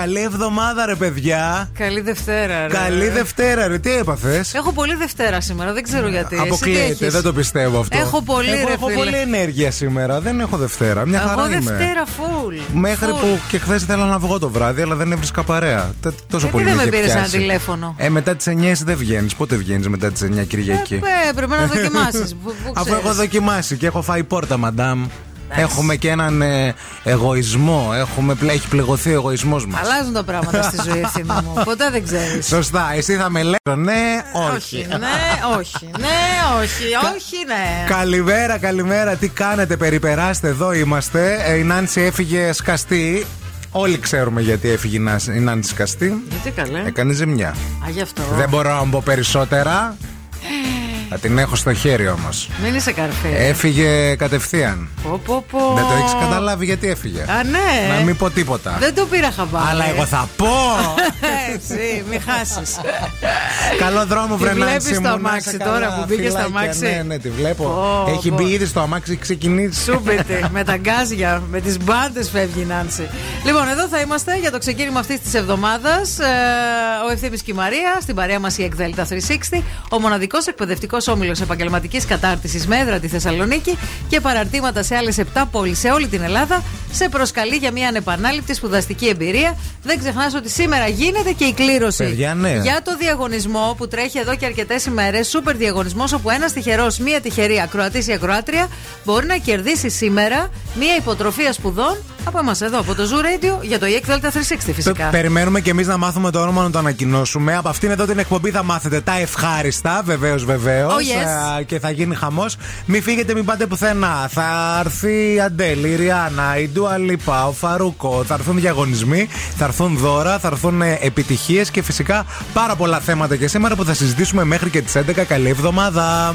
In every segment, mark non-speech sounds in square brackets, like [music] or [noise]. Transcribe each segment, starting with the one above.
Καλή εβδομάδα, ρε παιδιά. Καλή Δευτέρα, ρε. Καλή Δευτέρα, ρε. Τι έπαθες; Έχω πολύ Δευτέρα σήμερα, δεν ξέρω γιατί. Εσύ τι Αποκλείεται, έχεις; δεν το πιστεύω αυτό. Έχω πολύ, Εγώ ρε έχω φίλε. πολύ ενέργεια σήμερα. Δεν έχω Δευτέρα. Μια Εγώ χαρά είμαι. Δευτέρα full. Μέχρι Full. που και χθες ήθελα να βγω το βράδυ, αλλά δεν έβρισκα παρέα. Τε- Τόσο Γιατί πολύ δεν με με είχε πήρες ένα πιάσει. τηλέφωνο; Ε, μετά τις 9 εσύ δεν βγαίνεις. Πότε βγαίνεις μετά τις 9 Κυριακή; Ε, πρέπει να δοκιμάσεις. Αφού έχω δοκιμάσει και έχω φάει πόρτα, μαντάμ. Έχουμε και έναν ε, εγωισμό. Έχουμε, πλέ- έχει πληγωθεί ο εγωισμός μας. Αλλάζουν τα πράγματα στη ζωή, [laughs] ευθύνη μου. Ποτέ δεν ξέρεις. Σωστά, εσύ θα με λέει ναι, όχι. Όχι, ναι, όχι. Ναι, όχι, όχι, ναι. Καλημέρα, καλημέρα. Τι κάνετε, περιπεράστε, εδώ είμαστε. Ε, η Νάνση έφυγε σκαστή. Όλοι ξέρουμε γιατί έφυγε η Νάνση- η Νάνση σκαστή. Γιατί καλέ. Έκανε ζημιά. Α, γι' αυτό. Δεν μπορώ να πω περισσότερα. Θα την έχω στο χέρι όμως. Μην είσαι καρφί. Έφυγε κατευθείαν. Πω, πω, πω. Δεν το έχεις καταλάβει γιατί έφυγε. Α, ναι. Να μην πω τίποτα. Δεν το πήρα χαμπάρι. Αλλά εγώ θα πω. [laughs] Έτσι, μην χάσεις. Καλό δρόμο, Τη βρε βλέπεις Νάνση το μου, να αμάξι είσαι τώρα καλά, που μπήκε στο φυλάκια. αμάξι; Ναι, ναι, τη βλέπω. Πω, Έχει πω. μπει ήδη στο αμάξι, ξεκινήσει. Σούπεται με τα γκάζια, με τις μπάντες φεύγει η Νάνση. Λοιπόν, εδώ θα είμαστε για το ξεκίνημα αυτής της εβδομάδας. ο Ευθύνη και η Μαρία, στην παρέα μας η Εκδέλτα 360, ο μοναδικός εκπαιδευτικός όμιλος επαγγελματικής κατάρτισης με έδρα τη Θεσσαλονίκη και παραρτήματα σε άλλες 7 πόλεις σε όλη την Ελλάδα, σε προσκαλεί για μια ανεπανάληπτη σπουδαστική εμπειρία. Δεν ξεχνάς ότι σήμερα γίνεται και η κλήρωση Παιδιά, ναι. για το διαγωνισμό που τρέχει εδώ και αρκετές ημέρες. Σούπερ διαγωνισμός, όπου ένας τυχερός, μία τυχερή ακροατής ή ακροάτρια μπορεί να κερδίσει σήμερα μία υποτροφία σπουδών από εμάς εδώ, από το Zoo Radio, για το EEC Delta 360 φυσικά. Πε- Περιμένουμε και εμείς να μάθουμε το όνομα να το ανακοινώσουμε. Από αυτήν εδώ την εκπομπή θα μάθετε τα ευχάριστα, βεβαίως, βεβαίως. Oh, yes. και θα γίνει χαμός. Μην φύγετε, μην πάτε πουθενά. Θα έρθει η Αντέλη, η Ριάννα, η Ντούα Λίπα, ο Φαρούκο. Θα έρθουν διαγωνισμοί, θα έρθουν δώρα, θα έρθουν επιτυχίες και φυσικά πάρα πολλά θέματα και σήμερα που θα συζητήσουμε μέχρι και τις 11. Καλή εβδομάδα.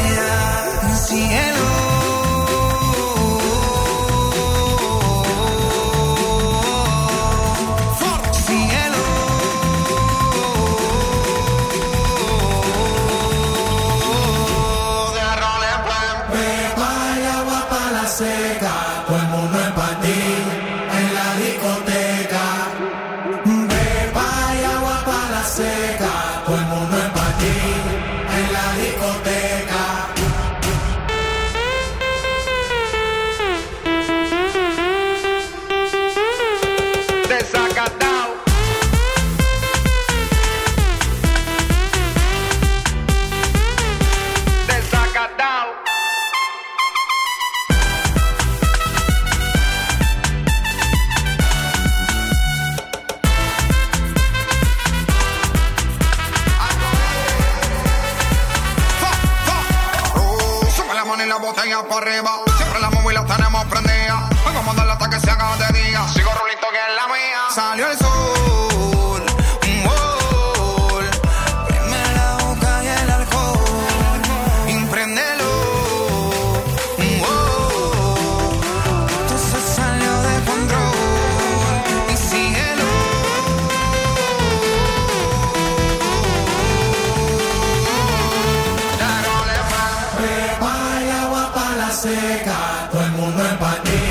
llega, todo el mundo en patines.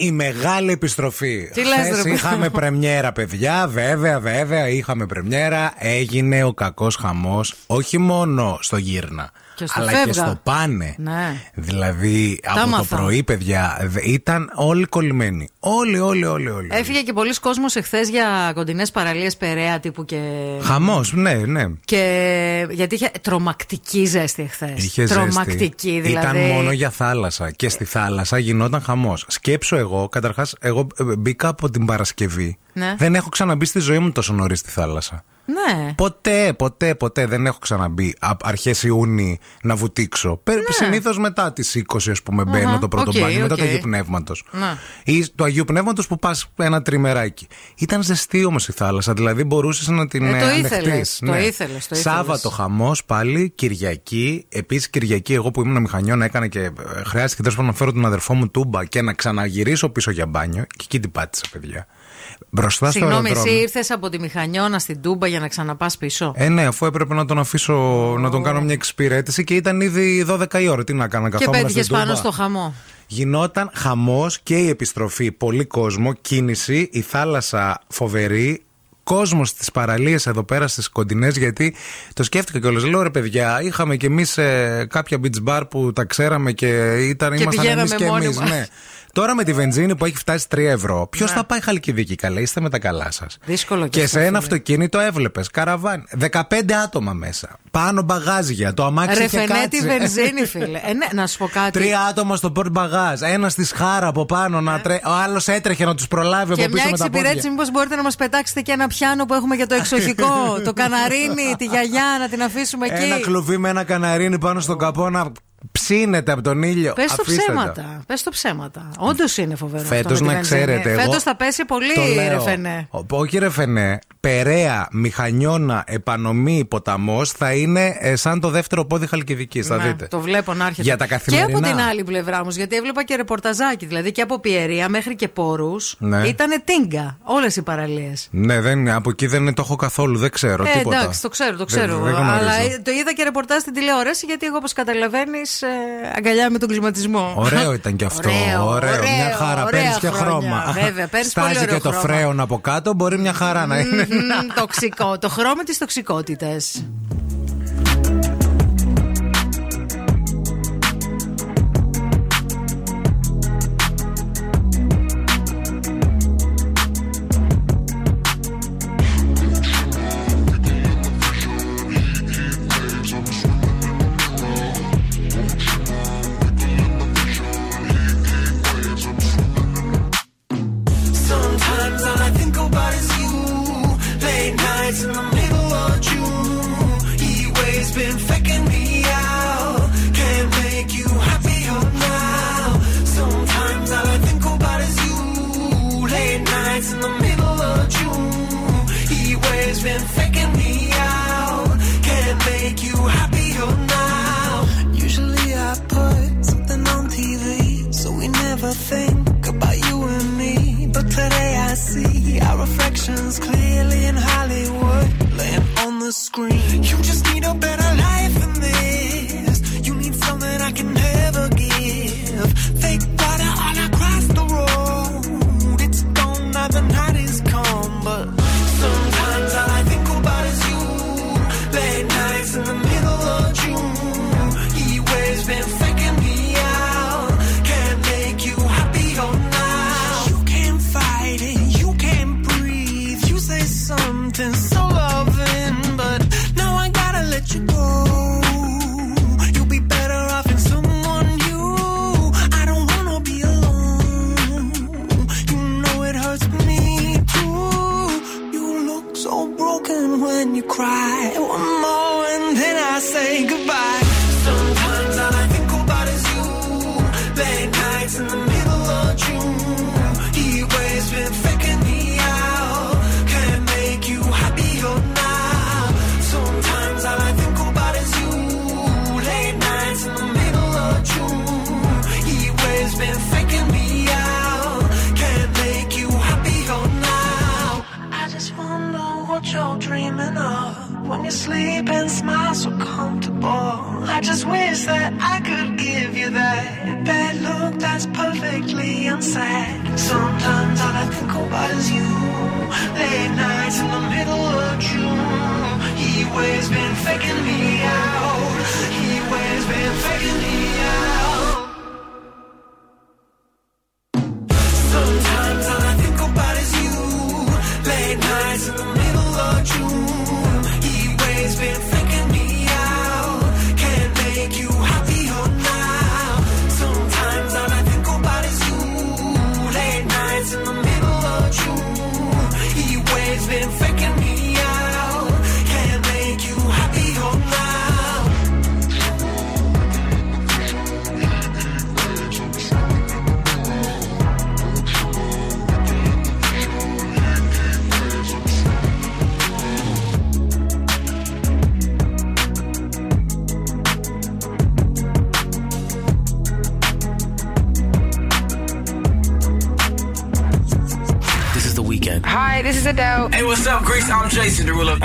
Η μεγάλη επιστροφή. Τι λες, Χθες ρε, παιδί είχαμε μου; πρεμιέρα, παιδιά. Βέβαια, βέβαια, είχαμε πρεμιέρα. Έγινε ο κακός χαμός. Όχι μόνο στο γύρνα. Και στο αλλά φεύγα. και στο πάνε. Ναι. Δηλαδή, από το μάθα. πρωί, παιδιά, δε- ήταν όλοι κολλημένοι. Όλοι, όλοι, όλοι. όλοι. Έφυγε και πολλοί κόσμος εχθές για κοντινές παραλίες Περαία τύπου και. Χαμός, ναι, ναι. Και γιατί είχε τρομακτική ζέστη εχθές. Είχε Τρομακτική ζέστη. δηλαδή. Ήταν μόνο για θάλασσα. Και στη θάλασσα γινόταν χαμός. Σκέψου εγώ, καταρχάς, εγώ ε, μπήκα από την Παρασκευή. Ναι. Δεν έχω ξαναμπεί στη ζωή μου τόσο νωρίς στη θάλασσα. Ναι. Ποτέ, ποτέ, ποτέ δεν έχω ξαναμπεί αρχές Ιούνιου να βουτήξω. Ναι. Συνήθως μετά τις 20, ας πούμε, μπαίνω Αχα, το πρώτο οκ, μπάνιο, μετά οκ. το Αγίου Πνεύματος. Ναι. Ή του Αγίου Πνεύματος που πας ένα τριμεράκι. Ήταν ζεστή όμως η θάλασσα, δηλαδή μπορούσες να την Ε, το ε, ήθελες, ανεχτείς. το ήθελες, το ήθελες. Σάββατο χαμός πάλι, Κυριακή. Επίσης Κυριακή, εγώ που ήμουν μηχανιών, έκανα και ε, χρειάστηκε τέλος πάντων να φέρω τον αδερφό μου τούμπα και να ξαναγυρίσω πίσω για μπάνιο. Και εκεί την πάτησα, παιδιά. Μπροστά στο Συγγνώμη, αεροδρόμιο. εσύ ήρθες από τη Μηχανιώνα στην Τούμπα για να ξαναπάς πίσω. Ε, ναι, αφού έπρεπε να τον αφήσω να τον κάνω μια εξυπηρέτηση και ήταν ήδη 12 η ώρα. Τι να κάνω, και καθόμουν πέτυχες στην πάνω Τούμπα. στο χαμό. Γινόταν χαμός και η επιστροφή. Πολύ κόσμο, κίνηση, η θάλασσα φοβερή. Κόσμος στις παραλίες εδώ πέρα στις κοντινές, γιατί το σκέφτηκα κιόλας. Λέω ρε παιδιά, είχαμε κι εμείς κάποια beach bar που τα ξέραμε και ήταν, Και ήμασταν εμείς πηγαίναμε και μόνοι εμείς. μας. Ναι. Τώρα με τη βενζίνη που έχει φτάσει 3 ευρώ, ποιος Ναι. θα πάει Χαλκιδική καλά, είστε με τα καλά σας. Δύσκολο και Και αυτό, σε ένα φίλε. αυτοκίνητο έβλεπες καραβάνι. 15 άτομα μέσα. Πάνω μπαγάζια. Το αμάξι Ρε είχε φαινέ τη κάτσει. βενζίνη, φίλε. Ε, ναι, να σου πω κάτι. Τρία άτομα στο πορτ μπαγάζ. Ένας στη σχάρα από πάνω. Να τρέ... Ο άλλος έτρεχε να τους προλάβει Και από μια πίσω με τα εξυπηρέτηση, πόδια. μήπως μπορείτε να μας πετάξετε και ένα πιάνο που έχουμε για το εξοχικό. [laughs] το καναρίνι, τη γιαγιά, να την αφήσουμε εκεί. Ένα κλουβί με ένα καναρίνι πάνω στον καπό να ψήνεται από τον ήλιο. Πες το Αφήστε τα. ψέματα. Πες το ψέματα. Όντως είναι φοβερό. Φέτος αυτό με τη να βενζίνη. ξέρετε, εγώ Φέτος θα πέσει πολύ, το λέω. ρε φαινέ. Ο- Όχι ρε φαινέ. Περαία, Μηχανιώνα, Επανομή, Ποταμός θα είναι ε, σαν το δεύτερο πόδι Χαλκιδικής. Θα Ναι, δείτε. Το βλέπω να έρχεται. Για τα Και καθημερινά. από την άλλη πλευρά όμως, γιατί έβλεπα και ρεπορταζάκι. Δηλαδή και από Πιερία μέχρι και Πόρους. Ναι. Ήταν τίγκα όλες οι παραλίες. Ναι, δεν, από εκεί δεν το έχω καθόλου. Δεν ξέρω Ε, τίποτα. εντάξει, το ξέρω, το Δεν- ξέρω. δεν γνωρίζω. αλλά ε, το είδα και ρεπορτάζ στην τηλεόραση, γιατί εγώ, όπως καταλαβαίνεις, αγκαλιά με τον κλιματισμό. Ωραίο ήταν και αυτό. Ωραίο, Μια χαρά. ωραία Παίρνεις και χρόνια. χρώμα. Βέβαια, παίρνεις [laughs] πολύ Στάζει ωραίο και το χρώμα. φρέον από κάτω. Μπορεί μια χαρά να είναι. Μμμ, τοξικό. Το χρώμα της τοξικότητας.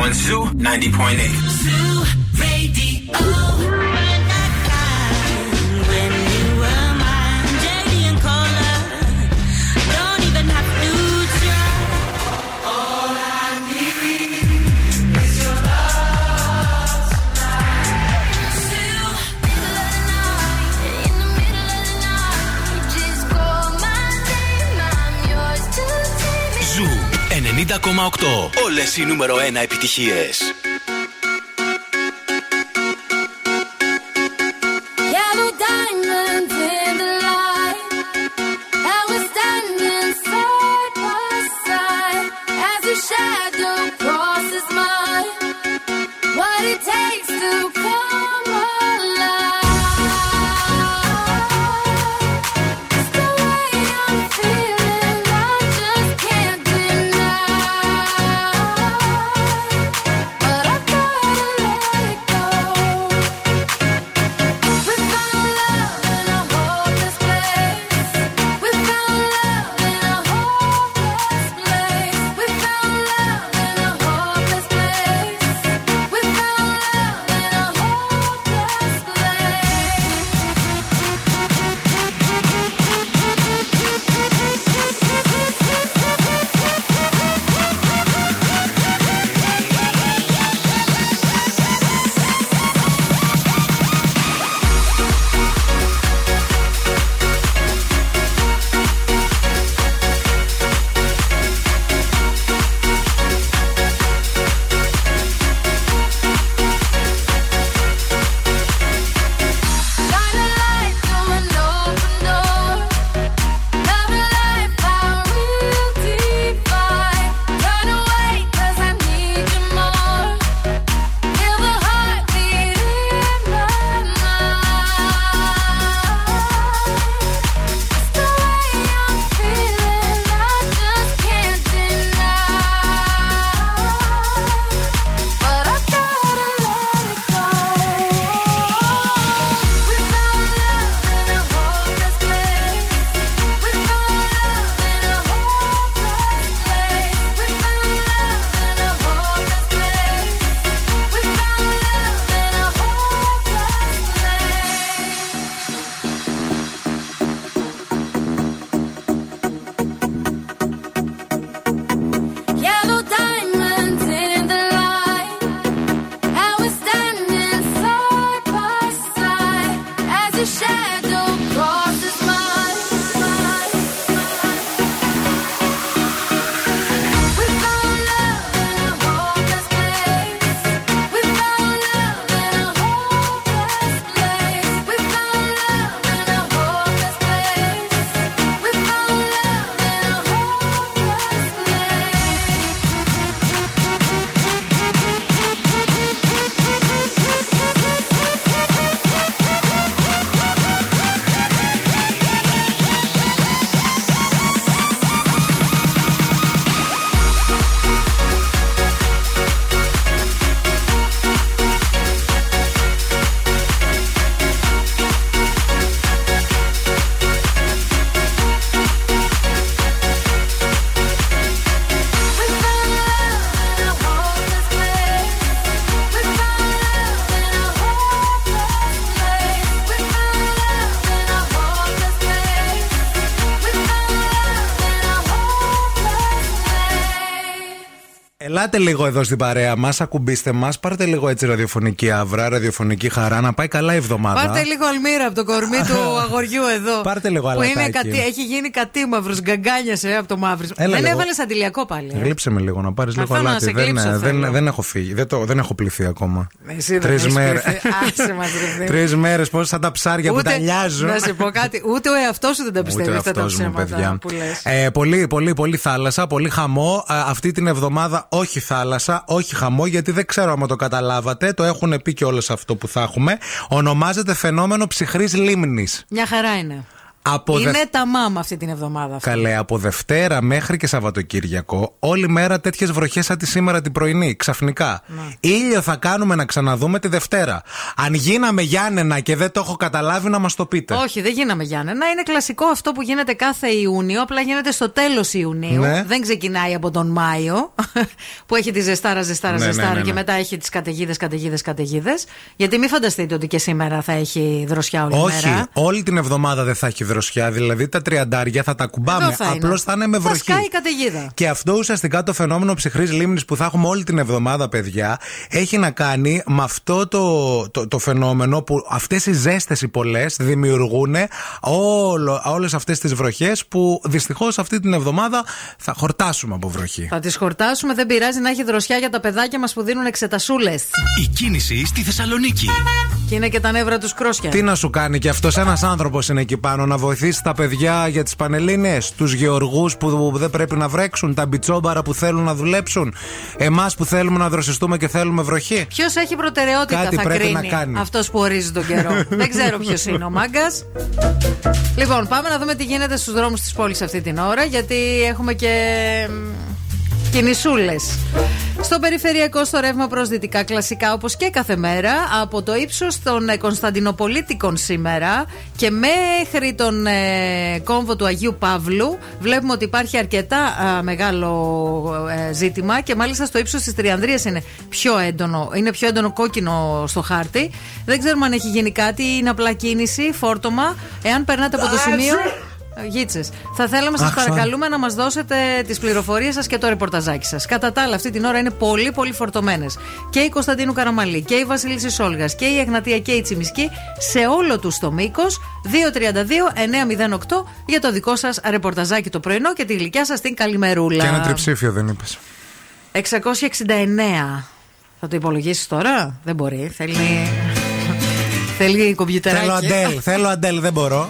On Zoo 90.8. Ζου 90,8. Όλες οι νούμερο 1 επιτυχίες. Ελάτε λίγο εδώ στην παρέα μας, ακουμπήστε μας, πάρτε λίγο έτσι ραδιοφωνική αύρα, ραδιοφωνική χαρά, να πάει καλά η εβδομάδα. Πάρτε λίγο αλμύρα από το κορμί του [laughs] αγοριού εδώ. Πάρτε λίγο Που είναι αλατάκι. κατή, έχει γίνει κατήμαυρο, γκαγκάνιασε από το μαύρισμα. Έλα Δεν λίγο. έβαλες αντιλιακό πάλι. ε. Γλύψε με λίγο, να πάρεις Θα λίγο θέλω να αλάτι. σε Δεν, κλείψω, δεν, θέλω. δεν έχω φύγει, δεν, το, δεν έχω πληθεί ακόμα. Εσύ δεν Τρεις έχεις μέρες. πληθεί. Άσε μας, ρε παιδί μου. [laughs] Τρεις μέρες, πώς σαν τα ψάρια που τα λιάζουν. Να σου πω κάτι, ούτε ο εαυτός σου δεν τα πιστεύει Ούτε αυτά τα αυτός μου, ψέματα παιδιά. που λες. Ε, πολύ, πολύ, πολύ θάλασσα, πολύ χαμό. Ε, αυτή την εβδομάδα όχι θάλασσα, όχι χαμό, γιατί δεν ξέρω αν το καταλάβατε. Το έχουν πει και όλο αυτό που θα έχουμε. Ονομάζεται φαινόμενο ψυχρής λίμνης. Μια χαρά είναι. Από είναι δε- τα μάμα αυτή την εβδομάδα. αυτή. Καλέ, από Δευτέρα μέχρι και Σαββατοκύριακο, όλη μέρα τέτοιες βροχές σαν τη σήμερα την πρωινή, ξαφνικά. Ναι. Ήλιο θα κάνουμε να ξαναδούμε τη Δευτέρα. Αν γίναμε Γιάννενα και δεν το έχω καταλάβει, να μας το πείτε. Όχι, δεν γίναμε Γιάννενα. Είναι κλασικό αυτό που γίνεται κάθε Ιούνιο, απλά γίνεται στο τέλος Ιουνίου. Ναι. Δεν ξεκινάει από τον Μάιο, [laughs] που έχει τη ζεστάρα, ζεστάρα, Ναι, ναι, ζεστάρα ναι, ναι. και μετά έχει τις καταιγίδες, καταιγίδες, καταιγίδες. Γιατί μην φανταστείτε ότι και σήμερα θα έχει δροσιά όλη Όχι, μέρα. όλη την εβδομάδα δεν θα έχει δροσιά. Δηλαδή τα τριαντάρια θα τα Εδώ κουμπάμε. θα είναι. Απλώς θα είναι με βροχή. Θα σκάει η καταιγίδα. Και αυτό ουσιαστικά το φαινόμενο ψυχρής λίμνης που θα έχουμε όλη την εβδομάδα, παιδιά, έχει να κάνει με αυτό το, το, το φαινόμενο που αυτές οι ζέστες οι πολλές δημιουργούν όλες αυτές τις βροχές που δυστυχώς αυτή την εβδομάδα θα χορτάσουμε από βροχή. Θα τις χορτάσουμε, δεν πειράζει να έχει δροσιά για τα παιδάκια μας που δίνουν εξετασούλες. Η κίνηση στη Θεσσαλονίκη. Και είναι και τα νεύρα τους κρόσια. Τι να σου κάνει και αυτός, ένας άνθρωπος είναι εκεί πάνω να βοηθήσει τα παιδιά για τις πανελίνε, τους γεωργούς που δεν πρέπει να βρέξουν, τα μπιτσόμπαρα που θέλουν να δουλέψουν, εμάς που θέλουμε να δροσιστούμε και θέλουμε βροχή. Ποιος έχει προτεραιότητα Κάτι θα πρέπει κρίνει να κάνει. αυτός που ορίζει τον καιρό. [laughs] Δεν ξέρω ποιος είναι ο μάγκας. Λοιπόν, πάμε να δούμε τι γίνεται στους δρόμους της πόλης αυτή την ώρα, γιατί έχουμε και κινησούλες. Στο περιφερειακό, στο ρεύμα προς δυτικά, κλασικά όπως και κάθε μέρα, από το ύψος των ε, Κωνσταντινοπολίτικων σήμερα και μέχρι τον ε, κόμβο του Αγίου Παύλου, βλέπουμε ότι υπάρχει αρκετά α, μεγάλο ε, ζήτημα και μάλιστα στο ύψος της Τριανδρίας είναι πιο έντονο, είναι πιο έντονο κόκκινο στο χάρτη. Δεν ξέρουμε αν έχει γίνει κάτι ή είναι απλά κίνηση, φόρτωμα. Εάν περνάτε από το σημείο. Γίτσες. Θα θέλαμε, σας Αχ, sorry. παρακαλούμε, να μας δώσετε τις πληροφορίες σας και το ρεπορταζάκι σας. Κατά τα άλλα, αυτή την ώρα είναι πολύ, πολύ φορτωμένες. Και η Κωνσταντίνου Καραμαλή και η Βασίλισσα Όλγα και η Εγνατία και η Τσιμισκή σε όλο τους το μήκος. 232-908 για το δικό σας ρεπορταζάκι το πρωινό και τη γλυκιά σας την καλημερούλα. Και ένα τριψήφιο δεν είπες. 669. Θα το υπολογίσεις τώρα; Δεν μπορεί. Θέλει. Θέλει κομπιουτεράκι. Θέλω αντέλ, θέλω αντέλ, δεν μπορώ.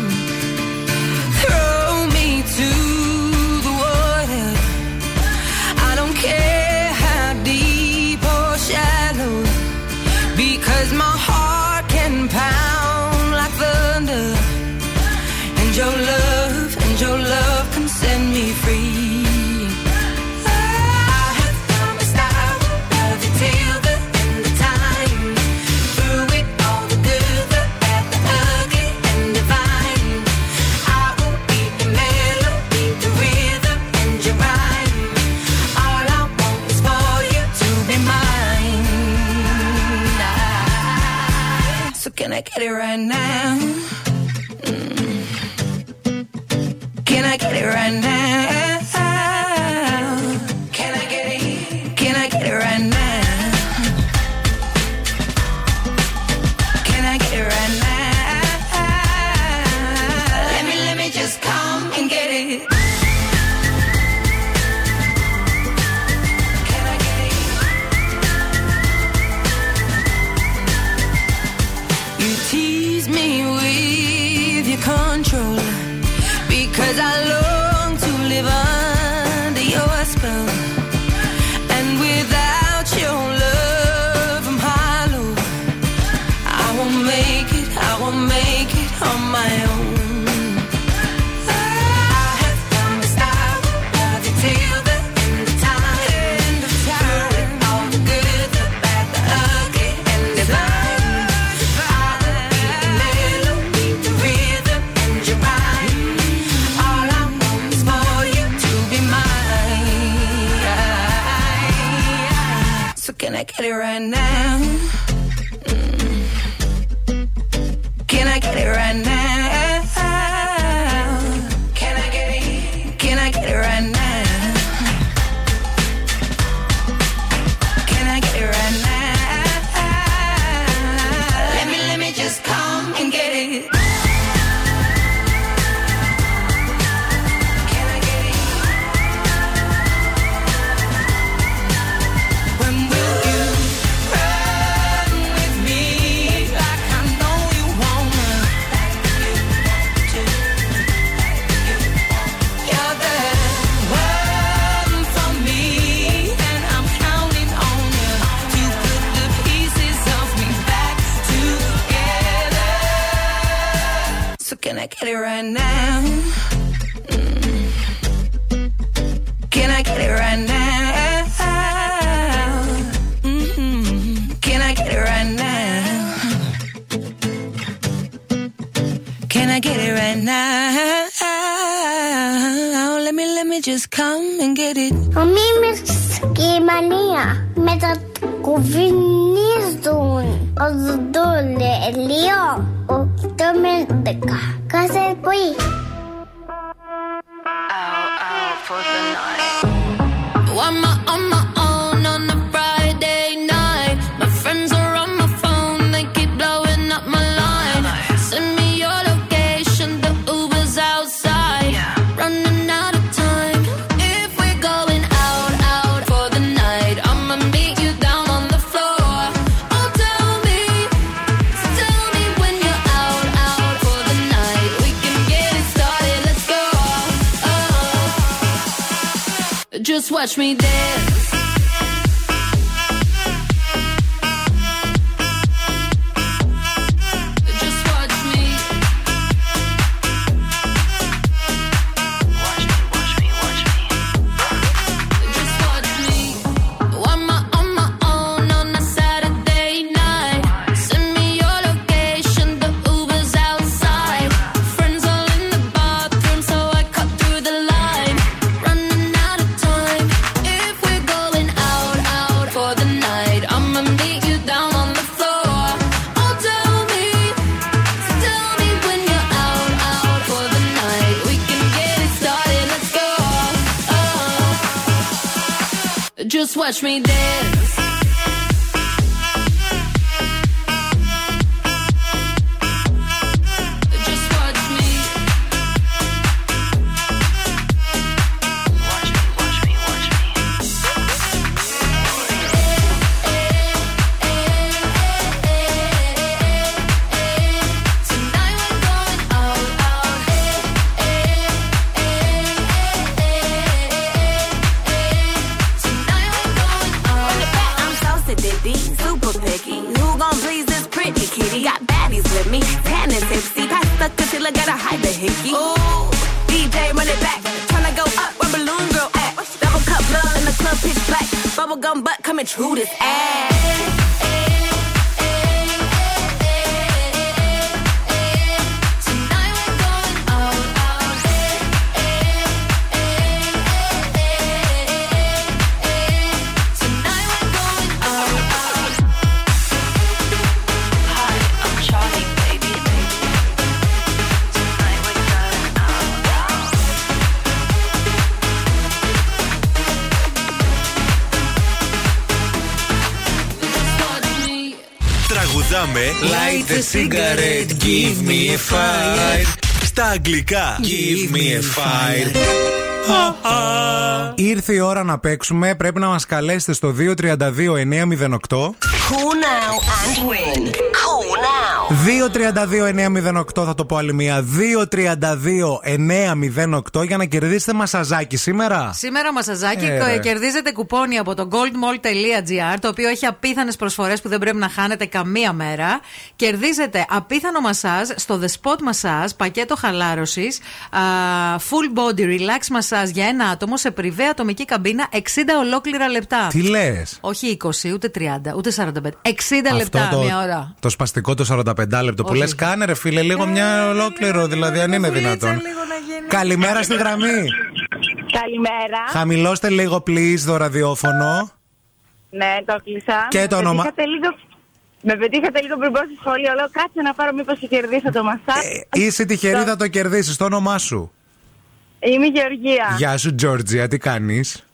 cigarette, give me a fire. Στα αγγλικά, give me a fire. Ήρθε η ώρα να παίξουμε. Πρέπει να μας καλέσετε στο 232 908. Cool now and win. 2-32-908 θα το πω άλλη μία. 2-32-908 για να κερδίσετε μασαζάκι σήμερα. Σήμερα μασαζάκι ε, κερδίζετε κουπόνι από το goldmall.gr το οποίο έχει απίθανες προσφορές που δεν πρέπει να χάνετε καμία μέρα. Κερδίζετε απίθανο μασάζ στο The Spot Massage, πακέτο χαλάρωσης full body relax massage για ένα άτομο σε πριβέ ατομική καμπίνα 60 ολόκληρα λεπτά. Τι λες; Όχι 20, ούτε 30, ούτε 45. 60 Αυτό λεπτά το, μια ώρα. Το σπαστικό το 45 πεντάλεπτο που λες, κάνε ρε φίλε λίγο μια ολόκληρο, δηλαδή αν είναι δυνατόν. Καλημέρα στη γραμμή. Καλημέρα. Χαμηλώστε λίγο, please, το ραδιόφωνο. Ναι, το κλείσα. Και το όνομα. Με πετύχατε λίγο πριν πω στη σχολή, λέω κάτσε να πάρω μήπως το κερδίσω το μασά. Ε, είσαι τυχερή, θα το κερδίσεις, το όνομά σου. Είμαι η Γεωργία. Γεια σου Τζόρτζια, τι κάνεις;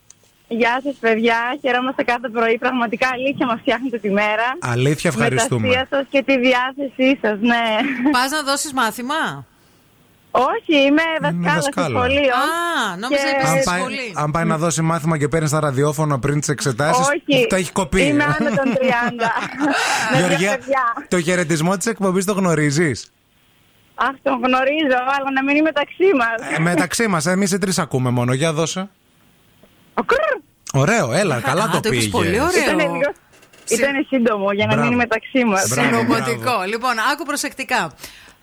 Γεια σας, παιδιά. Χαιρόμαστε κάθε πρωί. Πραγματικά αλήθεια μας φτιάχνετε τη μέρα. Αλήθεια, ευχαριστούμε. Με τα αστεία σας και τη διάθεσή σας, ναι. Πας να δώσεις μάθημα; Όχι, είμαι δασκάλα στο δασκάλα. σχολείο. Α, νόμιζα Και- είπες Αν στη πάει, σχολή. αν πάει να δώσει μάθημα και παίρνει τα ραδιόφωνα πριν τις εξετάσεις, Όχι, το έχει κοπεί. είμαι άνω των 30. Με δύο Γεωργία, παιδιά. το χαιρετισμό της εκπομπής το γνωρίζεις; Αχ, τον γνωρίζω, αλλά να μην είναι μεταξύ μας. Ε, μεταξύ μας, εμείς οι τρεις ακούμε μόνο. Για δώσε. Ωραίο, έλα, καλά Α, το το είπες πήγες. πολύ ωραίο. Ήταν λίγο. Ήταν σύντομο για να Μπράβο. μην είναι μεταξύ μας. Μπράβο. Συνωμοτικό. Λοιπόν, άκου προσεκτικά.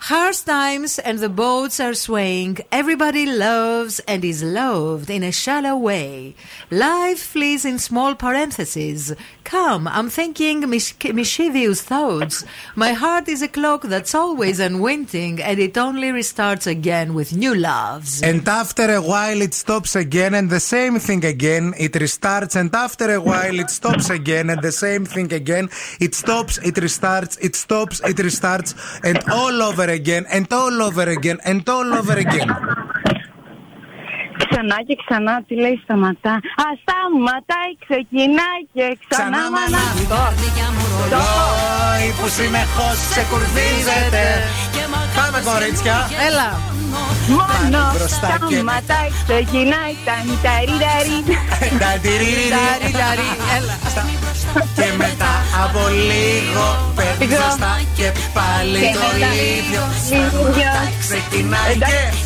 Harsh times and the boats are swaying. Everybody loves and is loved in a shallow way. Life flees in small parentheses. Come, I'm thinking mis- mischievous thoughts. My heart is a clock that's always unwinding and it only restarts again with new loves. And after a while it stops again and the same thing again. It restarts and after a while it stops again and the same thing again. It stops, it restarts, it stops, it restarts and all over again and all over again and all over again. Ξανά και ξανά, τι λέει σταματά. Α, σταματάει, ξεκινάει και ξανά μανά. Ρολόι που συνεχώς ξεκουρδίζεται. Πάμε κορίτσια. Έλα. Μόνο μπροστά και- σταματάει, ξεκινάει, τανι ταρι Ταντιριριρι. Ταρι, ταρι, έλα. Και μετά από λίγο παίρνει Λίγο. μπροστά και πάλι Και το μετά ίδιο. ίδιο. Ξεκινάει και Εντάξει.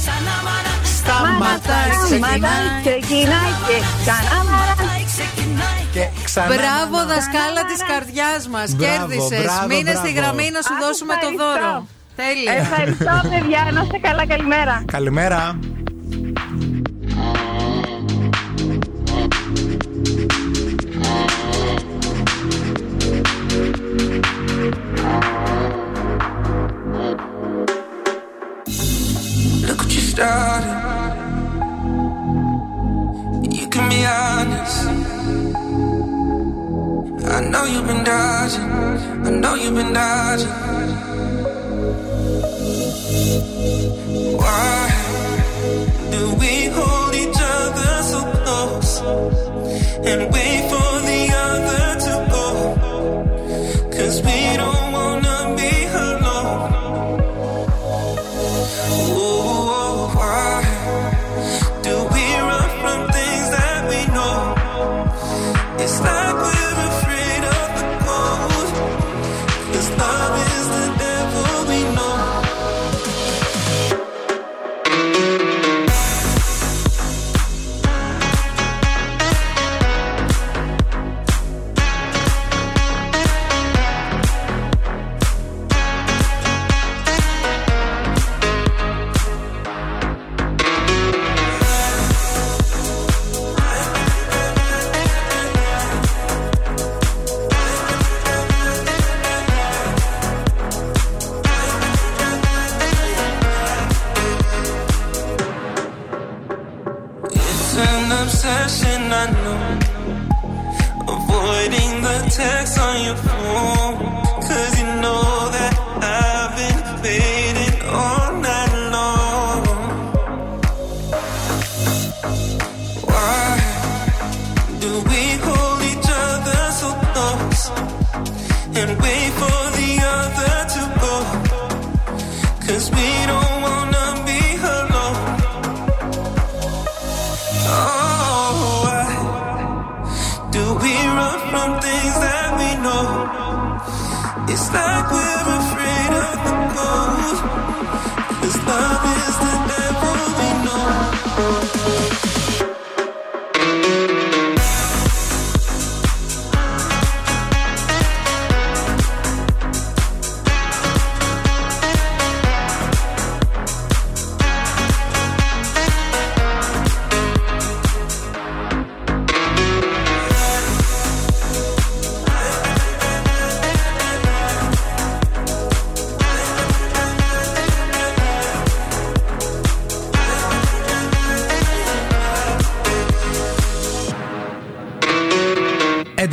σταματάει, Σταματάει, ξεκινάει ξεκινάει και ξανά μανά. και ξανά. Μπράβο, δασκάλα της καρδιάς μας. Μπράβο, Κέρδισες. μπράβο, Μείνε στη μπράβο. γραμμή να σου Α, δώσουμε το ευχαριστώ. δώρο. Τέλεια. Ευχαριστώ, παιδιά. Να είστε καλά, καλημέρα. Καλημέρα. Look what you started. You can be honest. I know you've been dodging. I know you've been dodging.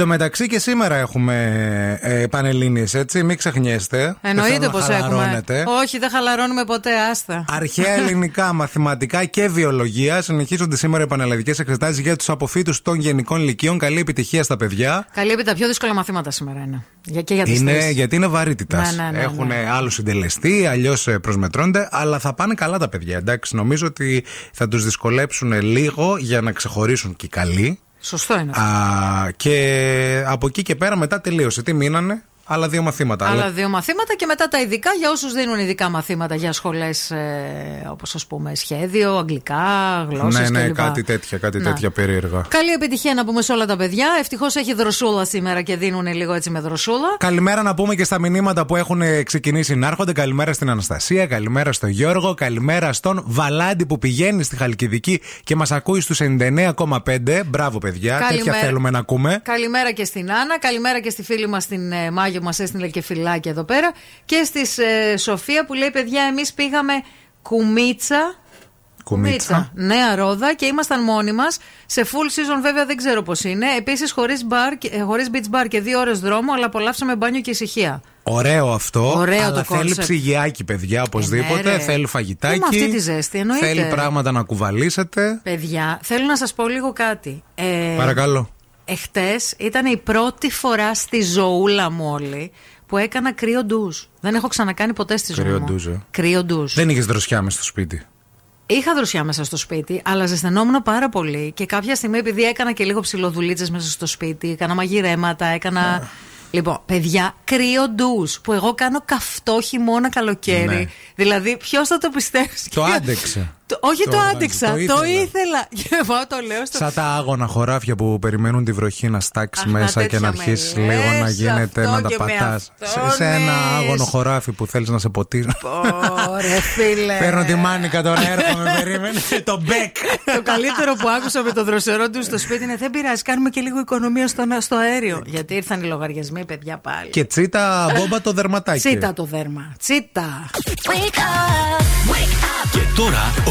Τω μεταξύ και σήμερα έχουμε ε, πανελλήνιες, έτσι, μην ξεχνιέστε. Εννοείται Δεν πω θέλω να έχουμε. χαλαρώνετε. Όχι, δεν χαλαρώνουμε ποτέ, άστα. Αρχαία [laughs] ελληνικά, μαθηματικά και βιολογία. Συνεχίζονται σήμερα οι πανελλαδικές εξετάσεις για τους αποφύτους των γενικών λυκείων. Καλή επιτυχία στα παιδιά. Καλή επί τα πιο δύσκολα μαθήματα σήμερα είναι. Για, και για τις Είναι, τρεις. γιατί είναι βαρύτητα. Ναι, ναι, ναι, Έχουν ναι. άλλους συντελεστή, αλλιώς προσμετρώνται, αλλά θα πάνε καλά τα παιδιά. Εντάξει, νομίζω ότι θα τους δυσκολέψουν λίγο για να ξεχωρίσουν και οι καλοί. Σωστό είναι. Α, και από εκεί και πέρα μετά τελείωσε. Τι μείνανε, άλλα δύο μαθήματα. Άλλα Αλλά δύο μαθήματα και μετά τα ειδικά για όσους δίνουν ειδικά μαθήματα για σχολές ε, όπως ας πούμε σχέδιο, αγγλικά, γλώσσες ναι, ναι, κλπ. κάτι τέτοια, κάτι Να. τέτοια περίεργα. Καλή επιτυχία να πούμε σε όλα τα παιδιά. Ευτυχώς έχει δροσούλα σήμερα και δίνουν λίγο έτσι με δροσούλα. Καλημέρα να πούμε και στα μηνύματα που έχουν ε, ξεκινήσει να έρχονται. Καλημέρα στην Αναστασία, καλημέρα στον Γιώργο, καλημέρα στον Βαλάντι που πηγαίνει στη Χαλκιδική και μας ακούει στους 99,5. Μπράβο, παιδιά. Τέτοια θέλουμε να ακούμε. Καλημέρα και στην Άννα. Καλημέρα και στη φίλη μας την ε, Μάγιο που μας έστειλε και φυλάκια εδώ πέρα. Και στη ε, Σοφία που λέει: Παιδιά, εμείς πήγαμε κουμίτσα. Κουμίτσα. Νέα ρόδα και ήμασταν μόνοι μας. Σε full season, βέβαια, δεν ξέρω πώς είναι. Επίσης, χωρίς χωρίς beach bar και δύο ώρες δρόμο, αλλά απολαύσαμε μπάνιο και ησυχία. Ωραίο αυτό. Ωραίο αλλά το θέλει concept. ψυγιάκι, παιδιά, οπωσδήποτε. ναι, ρε. θέλει φαγητάκι. Πού με αυτή τη ζέστη, εννοείται. Θέλει πράγματα να κουβαλήσετε. Παιδιά, θέλω να σας πω λίγο κάτι. Ε, Παρακαλώ. Εχθές ήταν η πρώτη φορά στη ζωούλα μου όλη που έκανα κρύο ντουζ. Δεν έχω ξανακάνει ποτέ στη ζωή Κρύο μου. ντουζ, ε. Κρύο ντουζ. Δεν είχες δροσιά με στο σπίτι; Είχα δροσιά μέσα στο σπίτι, αλλά ζεσθενόμουν πάρα πολύ. Και κάποια στιγμή, επειδή έκανα και λίγο ψιλοδουλίτσε μέσα στο σπίτι, έκανα μαγειρέματα, έκανα. Λοιπόν, παιδιά, κρύο ντουζ που εγώ κάνω καυτό χειμώνα καλοκαίρι. Ναι. Δηλαδή, ποιος θα το πιστέψει. Το άντεξε. Το- όχι το, Το- άντεξα, το το ήθελα. ήθελα. Και πάω το λέω στο Σαν τα άγωνα χωράφια που περιμένουν τη βροχή να στάξει Αχ, να μέσα και τέτοια να με αρχίσει λες, λίγο να γίνεται, αυτό να τα και με πατάς. αυτό, Σε, σε ένα ναι. άγωνο χωράφι που θέλεις να σε ποτίσει. Ωραία, φίλε. Παίρνω τη μάνικα τώρα, έρχομαι, [laughs] περίμενε. το μπέκ. το καλύτερο που άκουσα με το δροσερό του στο σπίτι είναι δεν πειράζει, κάνουμε και λίγο οικονομία στο, στο αέριο. Γιατί ήρθαν οι λογαριασμοί, παιδιά πάλι. Και τσίτα μπόμπα το δερματάκι. Τσίτα το δέρμα. Τσίτα. Και τώρα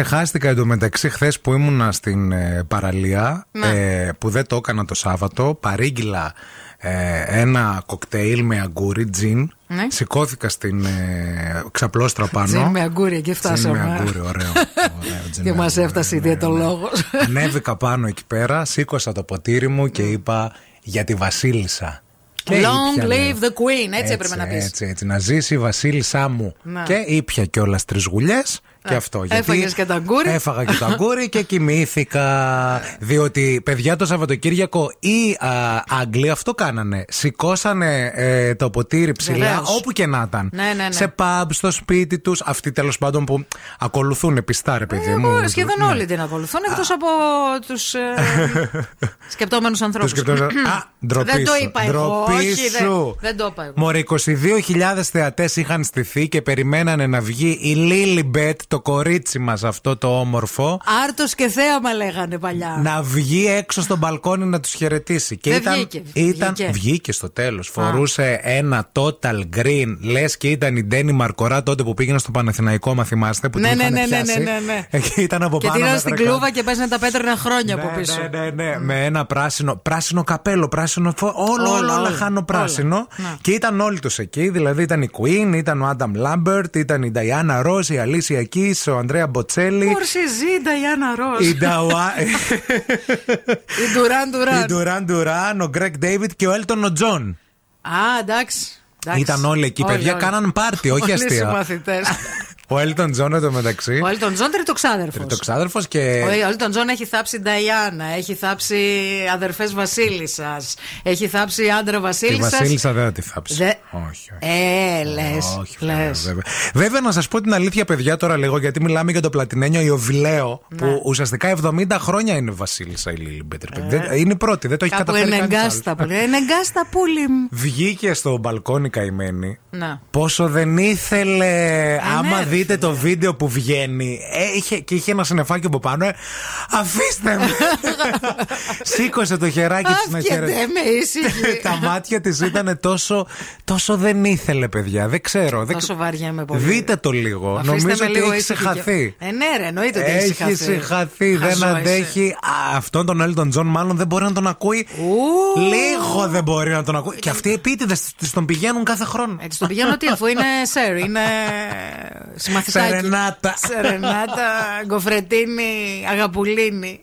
Ξεχάστηκα εντωμεταξύ χθες που ήμουνα στην ε, παραλία, Ναι. ε, που δεν το έκανα το Σάββατο, παρήγγειλα ε, ένα κοκτέιλ με αγκούρι, τζιν. Ναι. Σηκώθηκα στην ε, ξαπλώστρα πάνω. Τζιν με αγκούρια και Τζιν με φτάσαμε. αγκούρι, ωραίο. [laughs] ωραίο τζιν Και με μας αγκούρι, έφτασε ναι, ναι. ιδιαιτολόγος. [laughs] Ανέβηκα πάνω εκεί πέρα, σήκωσα το ποτήρι μου και είπα για τη Βασίλισσα. Και Long ήπια, λέω. live the queen. Έτσι έπρεπε να πεις. Έτσι, έτσι, να ζήσει η Βασίλισσά μου. Να. Και ήπια κιόλας τρεις γουλιές και Α, αυτό. έφαγες και το αγκούρι. Έφαγα και το [laughs] αγκούρι και κοιμήθηκα. διότι, παιδιά, το Σαββατοκύριακο οι α, Άγγλοι αυτό κάνανε. Σηκώσανε ε, το ποτήρι ψηλά Βεβαίως. όπου και να ήταν. Ναι, ναι, ναι. Σε pub, στο σπίτι τους. Αυτοί τέλος πάντων που ακολουθούν πιστά, ρε παιδί μου. Εγώ σχεδόν Ναι. όλοι την ακολουθούν εκτός από τους [laughs] σκεπτόμενους ανθρώπους. Τους σκεπτόμενους- [clears throat] Α, ντροπή Δεν το σου, είπα εγώ. ντροπή Όχι, δεν, σου. δεν το είπα εγώ. Μωρέ, 22.000 θεατές είχαν στηθεί και περιμένανε να βγει η Λίλιμπετ, το κορίτσι μας αυτό το όμορφο, Άρτος και θέαμα λέγανε παλιά. να βγει έξω στο μπαλκόνι να τους χαιρετήσει. Και Δεν ήταν, βγήκε, ήταν, βγήκε. βγήκε στο τέλος. Φορούσε ένα total green, λες και ήταν η Ντένι Μαρκορά τότε που πήγαινε στο Παναθηναϊκό, μα θυμάστε. Που Ναι, την ναι, είχαν ναι, ναι, πιάσει. ναι, ναι, ναι. Εκεί ήταν από Και πάνω. τήραν μέχρι στην κάτω. κλούβα και παίζανε τα πέτρινα χρόνια από Ναι, πίσω. Ναι, ναι, ναι. Με ένα πράσινο, πράσινο καπέλο, πράσινο φω. Όλο, Όλα, όλο, όλα όλα, χάνω πράσινο. όλα. Ναι. Και ήταν όλοι τους εκεί. Δηλαδή ήταν η Queen, ήταν ο Άνταμ Λάμπερτ, ήταν η Νταϊάννα Ροζ, η Αλήσια Κή, ο Ανδρέα Μποτσέλη. Πορσιζή, Νταϊάννα Ροζ. Η Νταουά. [laughs] Η Ντουράν Η Ντουράν. Ντουράν Ντουράν, ο Γκρέκ Ντέιβιτ και ο Έλτον ο Τζον. Α, εντάξει. εντάξει. Ήταν όλοι εκεί. Παιδιά όλοι. κάναν πάρτι, όχι Όλοι αστεία. [laughs] συμμαθητές. Ο Έλτον Τζον εδώ μεταξύ. Ο Έλτον Τζον τρίτο ξάδερφο. Τρίτο ξάδερφο και. Ο Έλτον Τζον έχει θάψει Νταϊάννα, έχει θάψει αδερφές Βασίλισσας, έχει θάψει άντρα Τη Βασίλισσα. Βασίλισσα δεν θα τη θάψει. Δε- Όχι, όχι. Ε, λες. Όχι, βέβαια, βέβαια. Βέβαια, να σας πω την αλήθεια, παιδιά, τώρα λίγο, γιατί μιλάμε για το πλατινένιο Ιωβιλέο, Ναι. που ουσιαστικά 70 χρόνια είναι βασίλισσα η Λίλι Μπέτερ. Δεν- Είναι η πρώτη, δεν το έχει Ε. Κάπου καταφέρει κανείς ενεγκάστα άλλος. που λέει. Ενεγκάστα πούλι μου. Βγήκε στο μπαλκόνι καημένη. Να. Πόσο δεν ήθελε. άμα ναι, ρε, δείτε το βίντεο που βγαίνει. ε, είχε, και είχε ένα συννεφάκι από πάνω. ε, αφήστε με! [laughs] Σήκωσε το χεράκι της να Άφιετε χαιρετήσει. με ήσυχη. [laughs] Τα μάτια της ήταν τόσο, τόσο δεν ήθελε, παιδιά. Δεν ξέρω. Δεν... Τόσο βαριέμαι πολύ. Δείτε το λίγο. Αφήστε Νομίζω με ότι λίγο έχει ήσυχη συγχαθεί. και- Ε, ναι, ρε, εννοείται ότι έχει Έχει συγχαθεί. συγχαθεί, δεν Χαζό αντέχει. Α, αυτόν τον Έλτον Τζον μάλλον δεν μπορεί να τον ακούει. Ου. Λίγο δεν μπορεί να τον ακούει. Και αυτοί επίτηδες τη τον πηγαίνουν κάθε χρόνο. Έτσι τον πηγαίνω τι, αφού είναι [laughs] σερ, είναι συμμαθητάκι. Σερενάτα. Σερενάτα, γκοφρετίνη, αγαπουλίνη.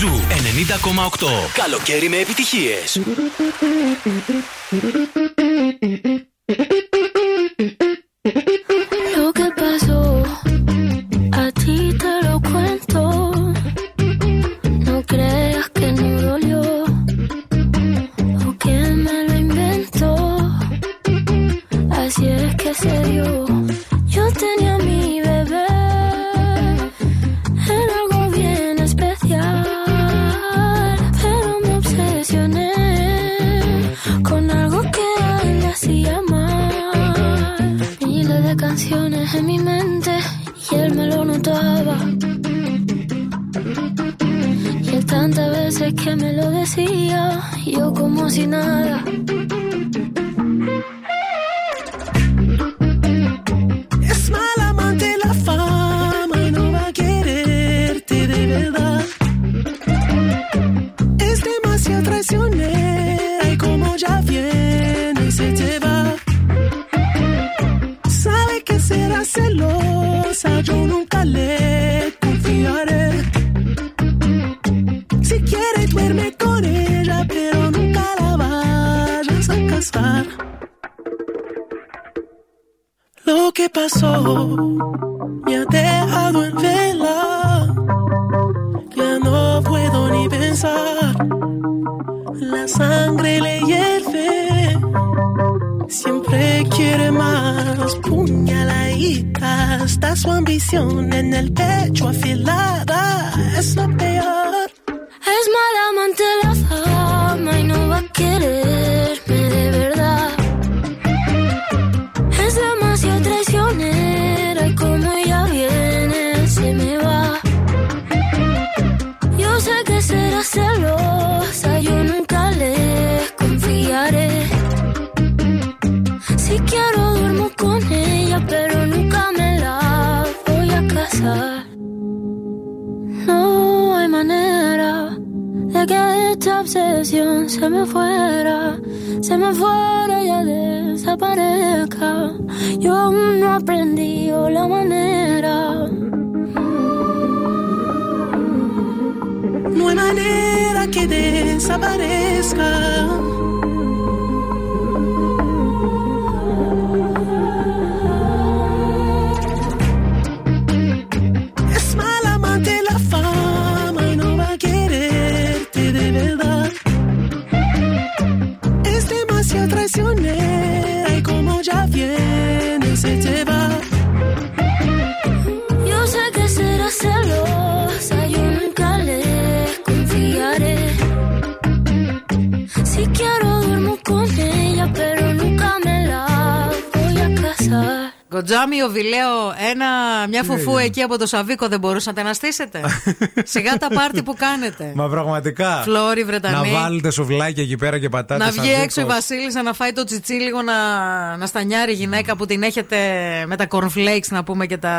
Ζου 90,8. Καλοκαίρι με επιτυχίες. Εκεί από το Σαβίκο δεν μπορούσατε να στήσετε. [laughs] Σιγά τα πάρτι που κάνετε. Μα πραγματικά. Φλόρι, Βρετανή. Να βάλετε σουβλάκια εκεί πέρα και πατάτες. Να βγει έξω η Βασίλισσα να φάει το τσιτσί λίγο να, να στανιάρει η γυναίκα που την έχετε με τα cornflakes να πούμε και τα.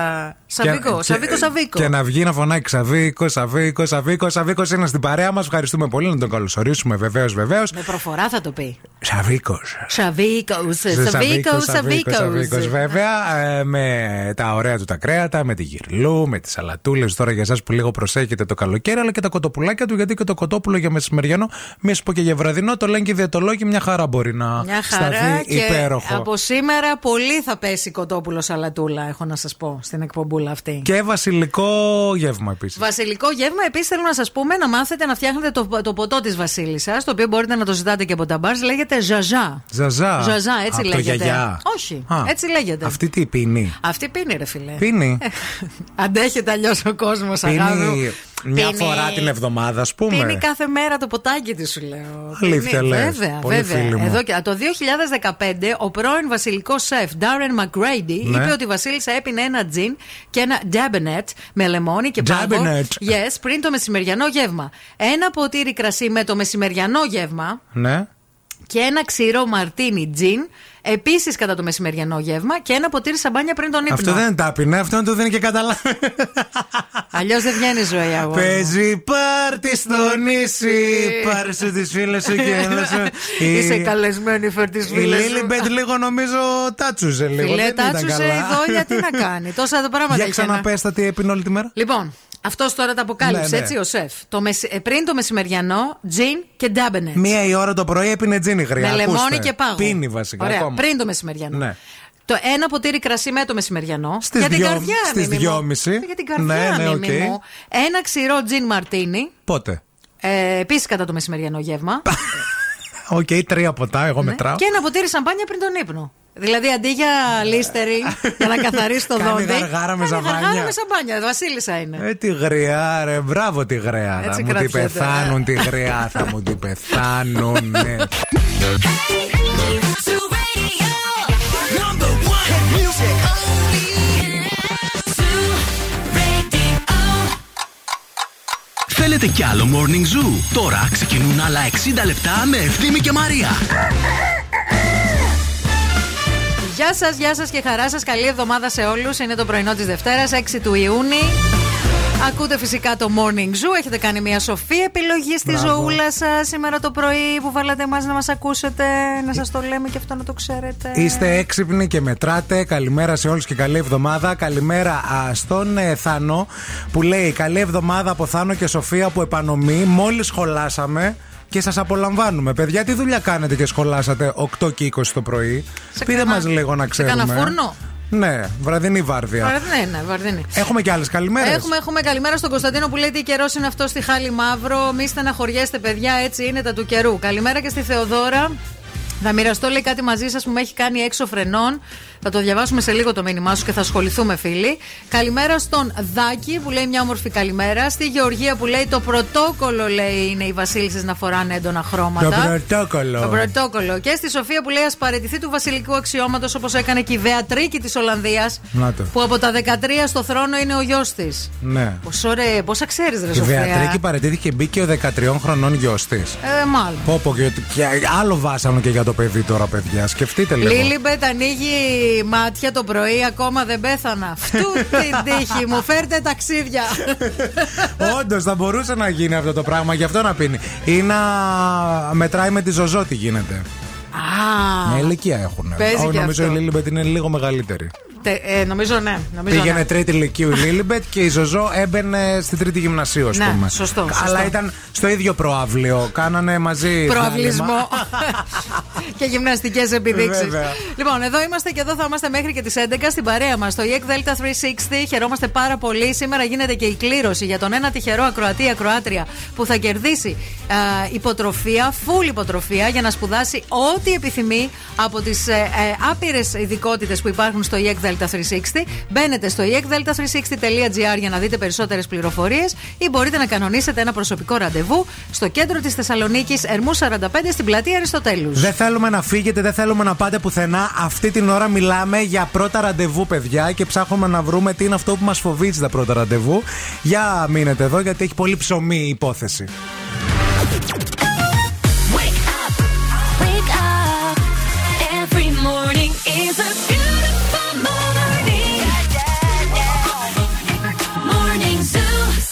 Σαβίκο, Σαβίκο, Σαβίκο. Και να βγει να φωνάξει Σαβίκο, Σαβίκο, Σαβίκο. Σαβίκος είναι στην παρέα μας. Ευχαριστούμε πολύ να τον καλωσορίσουμε βεβαίως, βεβαίως. Με προφορά θα το πει. Σαβίκος. Σαβίκος, Σαβίκος, Σαβίκος. βέβαια. ε, με τα ωραία του τα κρέατα, με τη γυρλού, με τις σαλατούλε. Τώρα για εσάς που λίγο προσέχετε το καλοκαίρι, αλλά και τα κοτοπουλάκια του, γιατί και το κοτόπουλο για μεσημεριανό, μη σου πω και για βραδινό, το λένε και οι διαιτολόγοι, μια χαρά μπορεί να Μια χαρά σταθεί και υπέροχο. από σήμερα πολύ θα πέσει κοτόπουλος σαλατούλα, έχω να σας πω, στην εκπομπούλα αυτή. Και βασιλικό γεύμα επίσης. Βασιλικό γεύμα, επίσης θέλω να σας πούμε να μάθετε να φτιάχνετε το, το ποτό της Βασίλισσας, το οποίο μπορείτε να το ζητάτε και από τα μπαρ. Λέγεται ζαζά. Ζαζά. Ζαζά, έτσι Από το λέγεται. γιαγιά. Όχι, Α, έτσι λέγεται. Αυτή τι πίνει; Αυτή πίνει, ρε φιλέ. Πίνει. Αντέχεται αλλιώς ο κόσμος, αγάπη. μου. Πίνει μια Πίνει- φορά την εβδομάδα, ας πούμε. Πίνει κάθε μέρα το ποτάκι της, σου λέω. Αλήθεια Πίνει- λες. Βέβαια, Πολύ βέβαια. φίλη μου. Εδώ και, το 2015 ο πρώην βασιλικός σεφ Darren McGrady Ναι. είπε ότι η Βασίλισσα έπινε ένα τζιν και ένα Dabinet με λεμόνι και πάγο. Dabinet. Yes, πριν το μεσημεριανό γεύμα. Ένα ποτήρι κρασί με το μεσημεριανό γεύμα Ναι. Και ένα ξηρό μαρτίνι τζιν Επίσης κατά το μεσημεριανό γεύμα και ένα ποτήρι σαμπάνια πριν τον ύπνο. Αυτό δεν είναι τάπινα, αυτό δεν το δίνει και καταλάβει. Αλλιώς δεν βγαίνει ζωή, αγόρι. μου. Παίζει πάρτι στο νησί. Πάρε σου τις φίλες σου και έλα σου. [laughs] Είσαι καλεσμένη, φέρ τι Η φίλες. Λίλιμπετ λίγο νομίζω τάτσουζε λίγο. Φιλέ, δεν ήταν τάτσουσε καλά. εδώ, γιατί να κάνει. Τόσα εδώ πράγματα Για έχει ένα. ξαναπέστα τι έπινε όλη τη μέρα. Λοιπόν, αυτός τώρα τα αποκάλυψε Ναι, ναι. έτσι ο σεφ. Το μεσ- ε, πριν το μεσημεριανό, τζιν και Dubonnet. Μία η ώρα το πρωί έπινε τζιν η γριά. Με λεμόνι ακούστε. και πάγο. Πίνει βασικά. Ωραία, ακόμα. πριν το μεσημεριανό. Ναι. Το ένα ποτήρι κρασί με το μεσημεριανό. Στις για την δυο- καρδιά, στις Μίμη μου. δυόμιση. Για την καρδιά, Ναι, ναι, Μίμη οκ. μου. Ένα ξηρό τζιν μαρτίνι. Πότε; Ε, Επίσης κατά το μεσημεριανό γεύμα. [laughs] Οκ, τρία ποτά, εγώ μετράω. Ναι. και ένα ποτήρι σαμπάνια πριν τον ύπνο. Δηλαδή αντί για λίστερη για να καθαρίσει το [laughs] Κάνει δόντι. γαργάρα με κάνει σαμπάνια. Γαργάρα με σαμπάνια. Βασίλισσα είναι. Ε, τη γριά, ρε. Μπράβο τη γριά. Θα Έτσι μου την κρατιέται. πεθάνουν τη γριά. [laughs] Θα μου την πεθάνουν. ναι. Number one hit music only. Θέλετε κι άλλο Morning Zoo; Τώρα ξεκινούν άλλα 60 λεπτά με Ευθύμη και Μαρία. Γεια σας, γεια σας και χαρά σας. Καλή εβδομάδα σε όλους. Είναι το πρωινό της Δευτέρας, 6 του Ιούνιου. Ακούτε φυσικά το Morning Zoo. Έχετε κάνει μια σοφή επιλογή στη Μπράβο. ζωούλα σας σήμερα το πρωί που βάλατε εμάς να μας ακούσετε. Να σας το λέμε και αυτό να το ξέρετε. Είστε έξυπνοι και μετράτε. Καλημέρα σε όλους και καλή εβδομάδα. Καλημέρα α, στον ε, Θάνο που λέει Καλή εβδομάδα από Θάνο και Σοφία που επανομή. Μόλις σχολάσαμε και σας απολαμβάνουμε. Παιδιά, τι δουλειά κάνετε και σχολάσατε 8 και 20 το πρωί; Σε Πείτε κανένα- μας λίγο να σε ξέρουμε. κανένα φούρνο; Ναι, βραδινή βάρδια. Βαρδινή, ναι, βαρδινή. Έχουμε και άλλες καλημέρες. Έχουμε, έχουμε καλημέρα στον Κωνσταντίνο που λέει τι καιρός είναι αυτό στη Χάλη Μαύρο. Μη στεναχωριέστε, παιδιά, έτσι είναι τα του καιρού. Καλημέρα και στη Θεοδώρα. Θα μοιραστώ λέει κάτι μαζί σας που με έχει κάνει έξω φρενών. Θα το διαβάσουμε σε λίγο το μήνυμά σου και θα ασχοληθούμε, φίλοι. Καλημέρα στον Δάκη που λέει μια όμορφη καλημέρα. Στη Γεωργία που λέει το πρωτόκολλο λέει είναι οι βασίλισσες να φοράνε έντονα χρώματα. Το πρωτόκολλο. Το πρωτόκολλο. Και στη Σοφία που λέει ας παραιτηθεί του βασιλικού αξιώματος όπως έκανε και η Βεατρίκη της Ολλανδίας. Να το. Που από τα 13 στο θρόνο είναι ο γιος της. Ναι. Πόσο ρε, πόσα ξέρεις, ρε Η Σοφία. Βεατρίκη παραιτήθηκε και μπήκε ο 13 χρονών γιος της. Ε, μάλλον. Πω, πω, και, και άλλο βάσανο και για το παιδί τώρα, παιδιά. Σκεφτείτε λίγο. Λίλιμπετ ανοίγει μάτια το πρωί, ακόμα δεν πέθανα. Φτού την τύχη μου, φέρτε τα ξίδια. Όντως θα μπορούσε να γίνει αυτό το πράγμα, γι' αυτό να πίνει. Ή να μετράει με τη ζωζό τι γίνεται. Α, Μια ηλικία έχουν. Παίζει και νομίζω αυτό. η Λίλιμπετ είναι λίγο μεγαλύτερη. Τε- ε, νομίζω ναι. Νομίζω Πήγαινε ναι. τρίτη ηλικίου η Λίλιμπετ και η Ζωζό έμπαινε στην τρίτη γυμνασίου, ας Ναι, πούμε. σωστό, σωστό. Αλλά ήταν στο ίδιο προαύλιο. Κάνανε μαζί. [laughs] Προαυλισμό διάλειμμα. [laughs] και γυμναστικές επιδείξεις. Βέβαια. Λοιπόν, εδώ είμαστε και εδώ θα είμαστε μέχρι και τις 11 στην παρέα μας στο EEC Delta 360. Χαιρόμαστε πάρα πολύ. Σήμερα γίνεται και η κλήρωση για τον ένα τυχερό ακροατή ακροάτρια που θα κερδίσει α, υποτροφία, full υποτροφία για να σπουδάσει ό,τι επιθυμεί από τις ε, ε, άπειρες ειδικότητες που υπάρχουν στο EEC Delta 360. Μπαίνετε στο E eekdelta360.gr για να δείτε περισσότερες πληροφορίες ή μπορείτε να κανονίσετε ένα προσωπικό ραντεβού στο κέντρο της Θεσσαλονίκης Ερμού 45 στην πλατεία Αριστοτέλους. Δεν θέλουμε να φύγετε, δεν θέλουμε να πάτε πουθενά. Αυτή την ώρα μιλάμε για πρώτα ραντεβού, παιδιά, και ψάχνουμε να βρούμε τι είναι αυτό που μας φοβίζει τα πρώτα ραντεβού. Για μείνετε εδώ, γιατί έχει πολύ ψωμί η υπόθεση.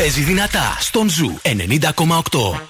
Παίζει δυνατά στον Ζου 90,8.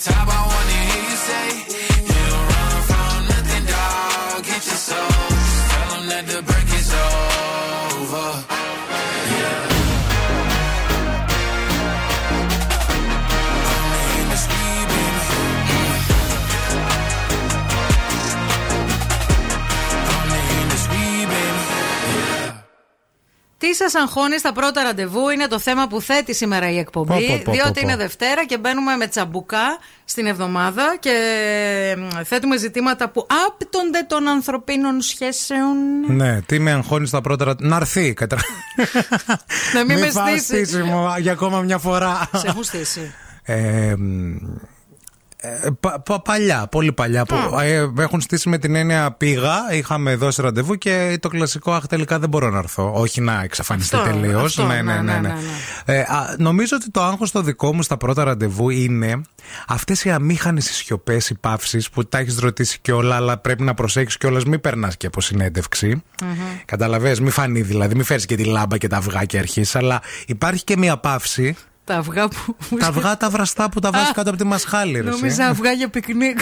top, I wanna hear you say, You don't run from nothing, dog. Get your soul. Tell that the Τι σας αγχώνει στα πρώτα ραντεβού; Είναι το θέμα που θέτει σήμερα η εκπομπή. Πω, πω, πω, διότι πω, πω. είναι Δευτέρα και μπαίνουμε με τσαμπουκά στην εβδομάδα και μ, θέτουμε ζητήματα που άπτονται των ανθρωπίνων σχέσεων. Ναι, τι με αγχώνει στα πρώτα. ρα- Να έρθει. Κατα... Να μην με φας στήσει. στήσιμο για ακόμα μια φορά. Σε έχουν στήσει. Ε, μ, ε, πα- πα- παλιά, πολύ παλιά. που, ε, έχουν στήσει με την έννοια πήγα, είχαμε δώσει ραντεβού και το κλασικό Αχ, τελικά δεν μπορώ να έρθω. Όχι να εξαφανιστεί Αυτό, τελείως. αυτό, Ναι, ναι, ναι, ναι. ναι, ναι. ναι, Ε, α, νομίζω ότι το άγχος το δικό μου στα πρώτα ραντεβού είναι αυτές οι αμήχανες σιωπές, οι παύσεις που τα έχεις ρωτήσει κιόλα, αλλά πρέπει να προσέχεις κιόλας, μην περνάς και από συνέντευξη. Κατάλαβες, μη φανεί δηλαδή, μη φέρεις και τη λάμπα και τα αυγά και αρχίσεις, αλλά υπάρχει και μια παύση. Τα αυγά που. Τα αυγά τα βραστά που τα βάζεις Α, κάτω από τη μασχάλη, ρε, εσύ. Νόμιζα αυγά για πικνίκ.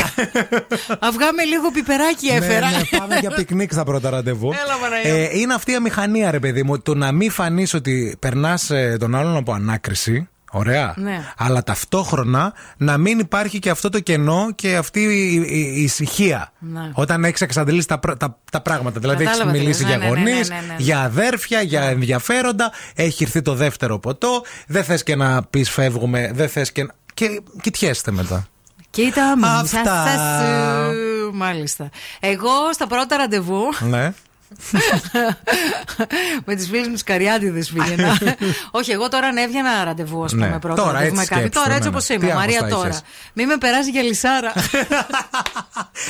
[laughs] αυγά με λίγο πιπεράκι έφερα. Ναι, ναι, πάμε για πικνίκ στα πρώτα ραντεβού. Έλα, Παναγία. ε, είναι αυτή η αμηχανία, ρε παιδί μου. Το να μην φανείς ότι περνάς τον άλλον από ανάκριση. Ωραία. Ναι. Αλλά ταυτόχρονα να μην υπάρχει και αυτό το κενό και αυτή η, η- η ησυχία. Ναι. Όταν έχεις εξαντλήσει τα, πρω- τα, τα πράγματα. Δηλαδή έχεις Κατάλαβα τι μιλήσει λες. για Ναι, ναι, ναι, γονείς, ναι, ναι, ναι. για αδέρφια, για ενδιαφέροντα. Έχει έρθει το δεύτερο ποτό. Δεν θες και να πεις φεύγουμε. Δεν θες και. να- Και κοιτιέστε μετά. Κοίτα μου, Αυτά. σα- σα- σου. Μάλιστα. Εγώ στα πρώτα ραντεβού Ναι. Με τις φίλες μου σκαριάτιδε πήγαινα. [laughs] Όχι, εγώ τώρα αν έβγαινα ραντεβού, ας πούμε, Ναι. πρώτα. Τώρα, ραντεβού έτσι με κάποιον. σκέψου, Τώρα έτσι ναι, όπως ναι. είμαι, Τι Μαρία άγχος θα τώρα. είχες. Μη με περάσει για λισάρα. [laughs]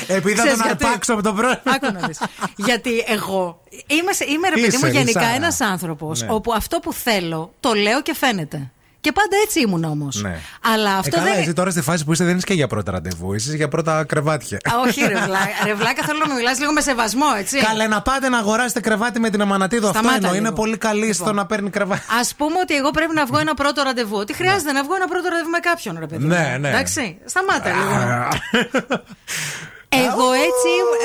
Επειδή θα Ξέρεις τον γιατί; αρπάξω από τον πρώτο. Άκου να δεις. Γιατί εγώ είμαι, σε- είμαι ρε παιδί Είσαι, μου γενικά Λισάρα. ένας άνθρωπος Ναι. όπου αυτό που θέλω το λέω και φαίνεται. Και πάντα έτσι ήμουν όμως. Ναι. Αλλά Ε, αυτό καλά, δεν. εσύ τώρα στη φάση που είσαι δεν είσαι και για πρώτα ραντεβού, είσαι για πρώτα κρεβάτια. Α, όχι, ρε βλάκα. Ρε βλάκα, θέλω να με μιλάς λίγο με σεβασμό, έτσι. Καλέ να πάτε να αγοράσετε κρεβάτι με την Αμανατίδο. Αυτό Σταμάτα εννοώ. Είναι λίγο. πολύ καλή στο να παίρνει κρεβάτι. Α πούμε ότι εγώ πρέπει να βγω ένα πρώτο ραντεβού. Τι χρειάζεται να βγω ένα πρώτο ραντεβού με κάποιον, ρε παιδί. μου. Ναι, ναι. Εντάξει, σταμάτα λίγο. [laughs] Εγώ έτσι. ήμουν-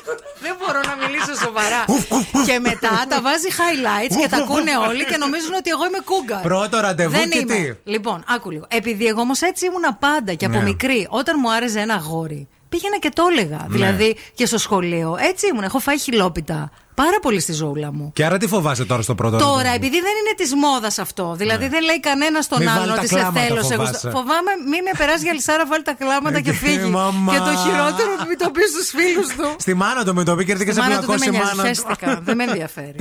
[laughs] Δεν μπορώ να μιλήσω σοβαρά. [laughs] και μετά τα βάζει highlights και τα ακούνε όλοι και νομίζουν ότι εγώ είμαι κούγκα. Πρώτο ραντεβού Δεν και είμαι. τι; Λοιπόν, άκου λίγο. Επειδή εγώ όμως έτσι ήμουνα πάντα και από Ναι. μικρή, όταν μου άρεσε ένα αγόρι, πήγαινα και το έλεγα. Ναι. Δηλαδή και στο σχολείο. Έτσι ήμουν. Έχω φάει χιλόπιτα. Πάρα πολύ στη ζώουλα μου. Και άρα τι φοβάσαι τώρα στο πρώτο Τώρα, ραντεβού; επειδή δεν είναι της μόδας αυτό, δηλαδή δεν λέει κανένας στον Ναι. Μη άλλον βάλει ότι τα σε κλάματα, θέλω. σε φοβάσαι. γουστά- Φοβάμαι μη με περάσει για λισάρα, βάλει τα κλάματα και φύγει. Μαμά. Και το χειρότερο, μην το πεις στους φίλους του. Στη μάνα του με το πει και έρθει σε Μάνα του δεν με πλακώσει η νοιάζει, μάνα του. χαίστηκα. Δεν με ενδιαφέρει.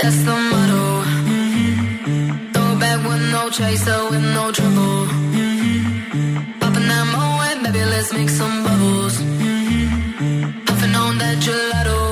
That's the motto. Throw it back with no chaser, with no trouble. Let's make some bubbles. Puffing on that gelato.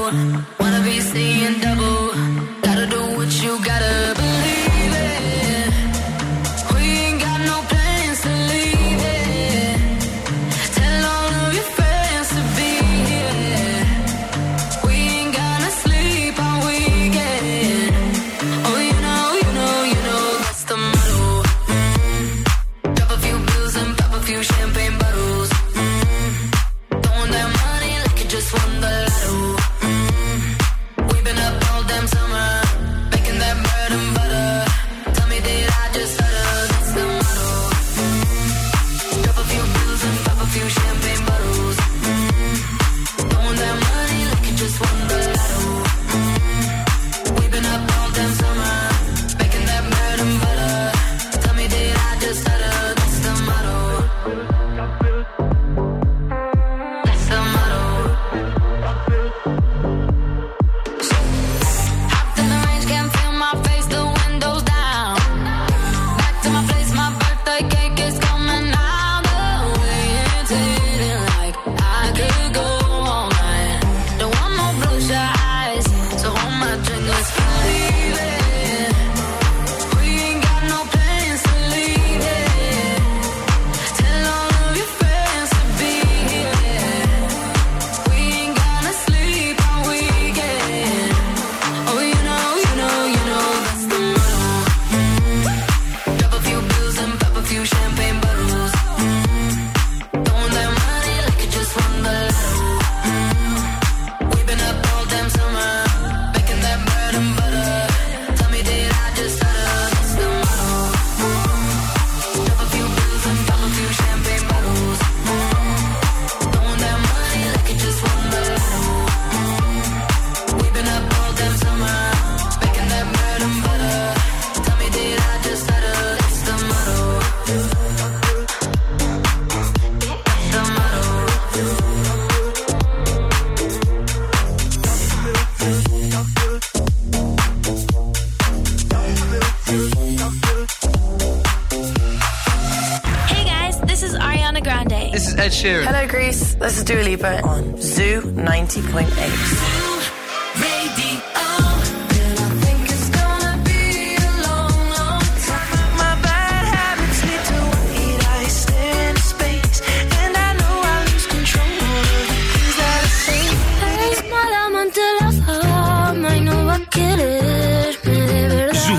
Va a quererme de verdad. Ζου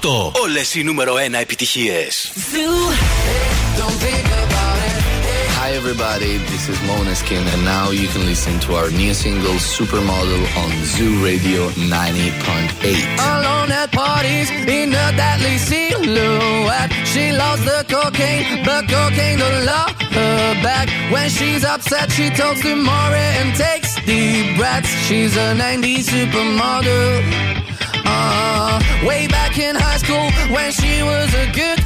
90,8. Όλε οι νούμερο 1 επιτυχίε. Hi everybody, this is Måneskin and now you can listen to our new single Supermodel on Zoo Radio 90.8. Alone at parties in a deadly silhouette. She loves the cocaine, but cocaine don't love her back. When she's upset, she talks to Maury and takes deep breaths. She's a 90s supermodel Uh, way back in high school when she was a good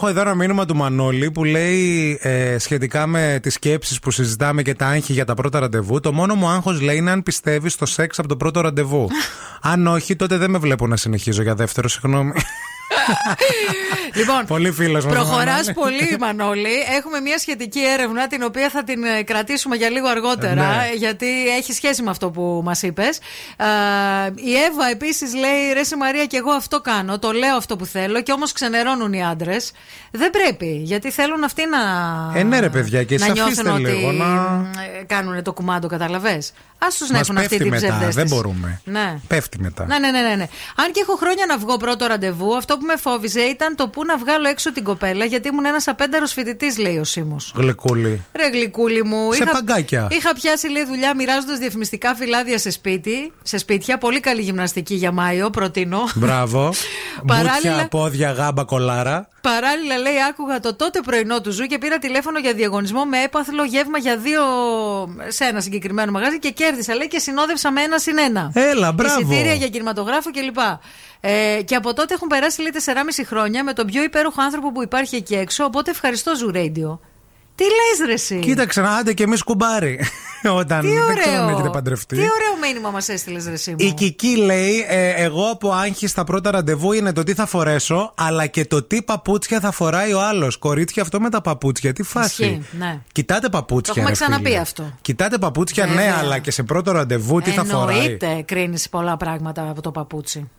Έχω εδώ ένα μήνυμα του Μανώλη που λέει ε, σχετικά με τις σκέψεις που συζητάμε και τα άγχη για τα πρώτα ραντεβού. Το μόνο μου άγχος λέει είναι αν πιστεύεις στο σεξ από το πρώτο ραντεβού. [laughs] αν όχι, τότε δεν με βλέπω να συνεχίζω για δεύτερο, συγγνώμη. Λοιπόν, Πολύ φίλος μας. Προχωράς πολύ, Μανώλη. Έχουμε μια σχετική έρευνα την οποία θα την ε, κρατήσουμε για λίγο αργότερα, Ναι. ε, γιατί έχει σχέση με αυτό που μας είπες. η Εύα επίσης λέει: Ρε σε Μαρία, και εγώ αυτό κάνω. Το λέω αυτό που θέλω, και όμως ξενερώνουν οι άντρες. Δεν πρέπει, γιατί θέλουν αυτοί να. Ε, ναι, ρε, παιδιά, και να εσείς νιώθουν αφήστε ότι λίγο να- ε, κάνουν το κουμάντο, καταλαβέ. Α τους να Μας έχουν αυτή πέφτει την μετά, ψευδέστηση. δεν μπορούμε. Ναι. Πέφτει μετά. Ναι, ναι, ναι, ναι, ναι. Αν και έχω χρόνια να βγω πρώτο ραντεβού, αυτό που με φόβιζε ήταν το πού να βγάλω έξω την κοπέλα, γιατί ήμουν ένας απέντερο φοιτητής, λέει ο Σίμω. Γλυκούλη. Ρε γλυκούλη μου. Σε παγκάκια. Είχα πιάσει λέει δουλειά μοιράζοντας διαφημιστικά φυλάδια σε σπίτι, σε σπίτια. Πολύ καλή γυμναστική για Μάιο, προτείνω. Μπράβο. [laughs] Παράλληλα- Μπούτια, πόδια, γάμπα, κολάρα. Παράλληλα, λέει, άκουγα το τότε πρωινό του Zoo και πήρα τηλέφωνο για διαγωνισμό με έπαθλο γεύμα για δύο σε ένα συγκεκριμένο μαγάζι και κέρδισα, λέει, και συνόδευσα με ένα συν ένα. Έλα, μπράβο. Εισιτήρια για κινηματογράφο κλπ. Ε, και από τότε έχουν περάσει, λέει, 4,5 χρόνια με τον πιο υπέροχο άνθρωπο που υπάρχει εκεί έξω. Οπότε ευχαριστώ, Zoo Radio. Τι λες, ρε, εσύ; Κοίταξε να άντε και εμείς κουμπάρι. [laughs] Όταν Τι δεν ξέρω αν ωραίο. έχετε παντρευτεί. Τι ωραίο μήνυμα μας έστειλες, ρε, εσύ μου. Η Κική λέει: ε, Εγώ από άγχη στα πρώτα ραντεβού είναι το τι θα φορέσω, αλλά και το τι παπούτσια θα φοράει ο άλλος. Κορίτσια, αυτό με τα παπούτσια, τι φάση. Ισχύει, ναι. Κοιτάτε παπούτσια. Το έχουμε ρε, φίλε. ξαναπεί αυτό. Κοιτάτε παπούτσια, ναι, Βέβαια. αλλά και σε πρώτο ραντεβού τι θα φοράει. Εννοείται κρίνεις πολλά πράγματα από το παπούτσι.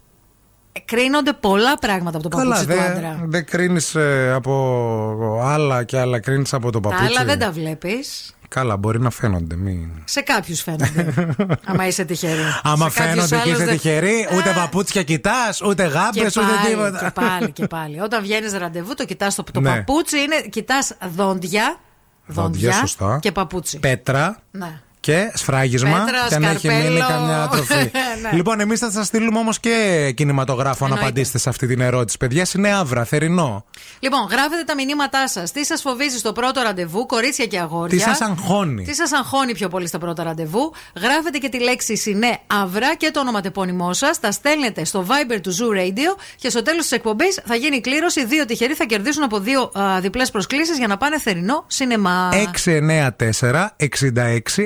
Ε, Κρίνονται πολλά πράγματα από το Καλά, παπούτσι του δεν άντρα. δε κρίνεις από άλλα και άλλα κρίνεις από το Τα παπούτσι. άλλα δεν τα βλέπεις. Καλά, μπορεί να φαίνονται. Μην... Σε κάποιους φαίνονται. [laughs] άμα είσαι τυχερή. Άμα Σε κάποιους φαίνονται και άλλους είσαι δεν- τυχερή, ούτε παπούτσια κοιτάς, ούτε γάμπες, Και ούτε πάλι, τίποτα. και πάλι, και πάλι. Όταν βγαίνεις ραντεβού, το κοιτάς το, το Ναι. παπούτσι, είναι, κοιτάς δόντια, Δόντια, σωστά. και παπούτσι. Πέτρα. Ναι. Και σφράγισμα. Πέτρα, και αν έχει σκαρπέλο. μείνει καμιά τροφή. [laughs] Ναι. Λοιπόν, εμείς θα σας στείλουμε όμως και κινηματογράφο αν Εννοείται. απαντήσετε σε αυτή την ερώτηση. Παιδιά, είναι αύρα, θερινό. Λοιπόν, γράφετε τα μηνύματά σας. Τι σας φοβίζει στο πρώτο ραντεβού, κορίτσια και αγόρια; Τι σας αγχώνει; Τι σας αγχώνει πιο πολύ στα πρώτα ραντεβού; Γράφετε και τη λέξη Συνέ Αύρα και το ονοματεπώνυμό σας. Τα στέλνετε στο Viber του Zoo Radio και στο τέλος της εκπομπής θα γίνει η κλήρωση. Δύο τυχεροί θα κερδίσουν από δύο διπλές προσκλήσεις για να πάνε θερινό σινεμά. 694 66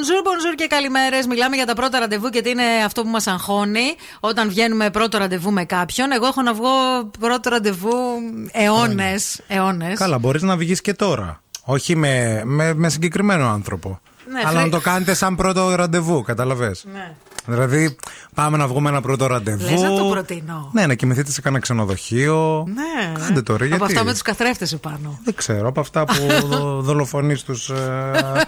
Bonjour, bonjour και καλημέρες. Μιλάμε για τα πρώτα ραντεβού και τι είναι αυτό που μας αγχώνει όταν βγαίνουμε πρώτο ραντεβού με κάποιον. Εγώ έχω να βγω πρώτο ραντεβού αιώνες. αιώνες. Καλά, μπορείς να βγεις και τώρα. Όχι με, με, με συγκεκριμένο άνθρωπο. Ναι, Αλλά χρή- να το κάνετε σαν πρώτο ραντεβού, καταλαβες. Ναι. Δηλαδή, πάμε να βγούμε ένα πρώτο ραντεβού. Λες να το προτείνω. Ναι, να κοιμηθείτε σε κανένα ξενοδοχείο. Ναι. Κάντε το, ρε, Από γιατί; αυτά με τους καθρέφτες επάνω. Δεν ξέρω, από αυτά που δο- [laughs] δολοφονείς τους ε,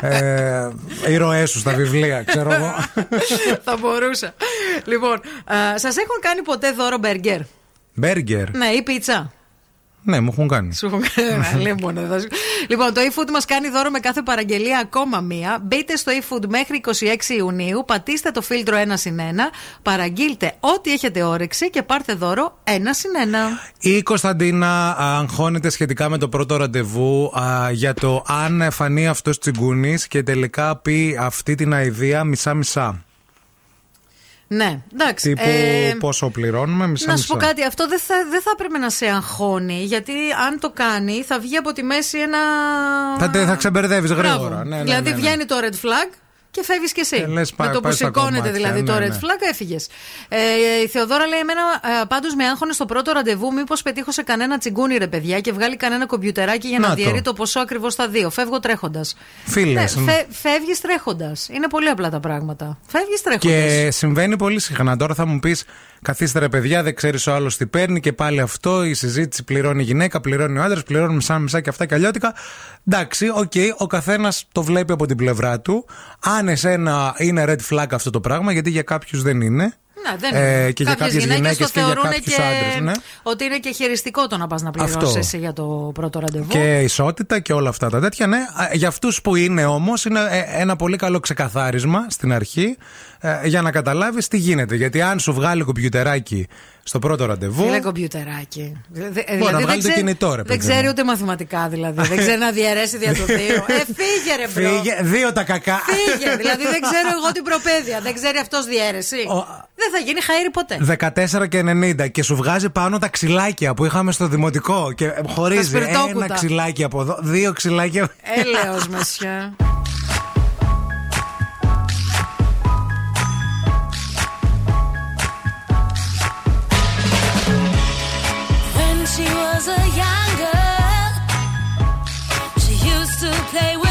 ε, ήρωέ σου στα βιβλία, ξέρω εγώ. [laughs] Θα μπορούσα. Λοιπόν, σας έχουν κάνει ποτέ δώρο μπέργκερ; Μπέργκερ. Ναι, ή πίτσα. Ναι, μου έχουν κάνει. Σου έχουν κάνει. Λοιπόν, εδώ σου- Λοιπόν, το eFood μας κάνει δώρο με κάθε παραγγελία ακόμα μία. Μπείτε στο eFood μέχρι 26 Ιουνίου, πατήστε το φίλτρο 1 συν 1, παραγγείλτε ό,τι έχετε όρεξη και πάρτε δώρο 1 συν 1. Η Κωνσταντίνα α, αγχώνεται σχετικά με το πρώτο ραντεβού α, για το αν φανεί αυτός τσιγκούνης και τελικά πει αυτή την αηδία μισά-μισά. Ναι, εντάξει. Τύπου ε, πόσο πληρώνουμε, μισά-μισά. να σου πω κάτι, αυτό δεν θα, δεν θα έπρεπε να σε αγχώνει, γιατί αν το κάνει θα βγει από τη μέση ένα. Θα, τε- θα ξεμπερδεύεις Μπράβο. γρήγορα. Ναι, ναι, δηλαδή ναι, ναι. βγαίνει το red flag και φεύγεις κι εσύ. Και λες, με πάει- το που πάει στα σηκώνεται κομμάτια, δηλαδή το ναι, red ναι. flag έφυγες. Ε, η Θεοδόρα λέει: Εμένα ε, πάντως με άγχωνε στο πρώτο ραντεβού, μήπως πετύχω σε κανένα τσιγκούνι ρε παιδιά και βγάλει κανένα κομπιουτεράκι για να, Να το. διαιρεί το ποσό ακριβώς στα δύο. Φεύγω τρέχοντας. Φίλες, ναι. Φεύγεις τρέχοντας. Είναι πολύ απλά τα πράγματα. Φεύγεις τρέχοντας. Και συμβαίνει πολύ συχνά. Τώρα θα μου πεις, καθίστε ρε παιδιά, δεν ξέρεις ο άλλος τι παίρνει και πάλι αυτό. Η συζήτηση πληρώνει η γυναίκα, πληρώνει ο άντρας, πληρώνει μισά-μισά και αυτά και αλλιώτικα. Εντάξει, οκ, ο καθένας το βλέπει από την πλευρά του. Αν εσένα είναι red flag αυτό το πράγμα, γιατί για κάποιους δεν είναι. Ναι, δεν Ε, είναι. και για Κάποιες κάποιες γυναίκες το και για θεωρούν κάποιους άντρες, ναι. Ότι είναι και χειριστικό το να πας να πληρώσεις Αυτό. εσύ για το πρώτο ραντεβού. Και ισότητα και όλα αυτά τα τέτοια, ναι. Α, Για αυτούς που είναι όμως, είναι ε, ένα πολύ καλό ξεκαθάρισμα στην αρχή ε, για να καταλάβεις τι γίνεται. Γιατί αν σου βγάλει κομπιουτεράκι στο πρώτο ραντεβού. Είναι κομπιουτεράκι. Δε- δε- Μπορεί να βγάλει δεν το ξέρει- κινητό, ρε Δεν παιδί ξέρει μου. ούτε μαθηματικά δηλαδή. δεν ξέρει να διαιρέσει δια του δύο. Ε, φύγε ρε bro. Φύγε, δύο τα κακά. Φύγε. Δηλαδή δεν ξέρω εγώ την προπαίδεια. Δεν ξέρει αυτός διαίρεση. Δεν θα γίνει χαΐρι ποτέ. 14 και 90 και σου βγάζει πάνω τα ξυλάκια που είχαμε στο δημοτικό και χωρίζει Τα σπιρτόκουτα. ένα ξυλάκι από εδώ, δύο ξυλάκια. Έλεος μεσιά. She was a young girl, she used to play with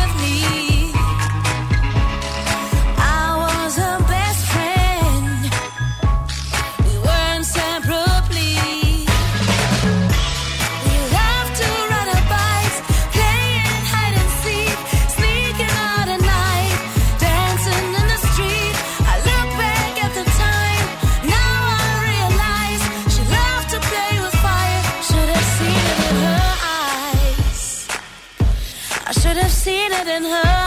seen it in her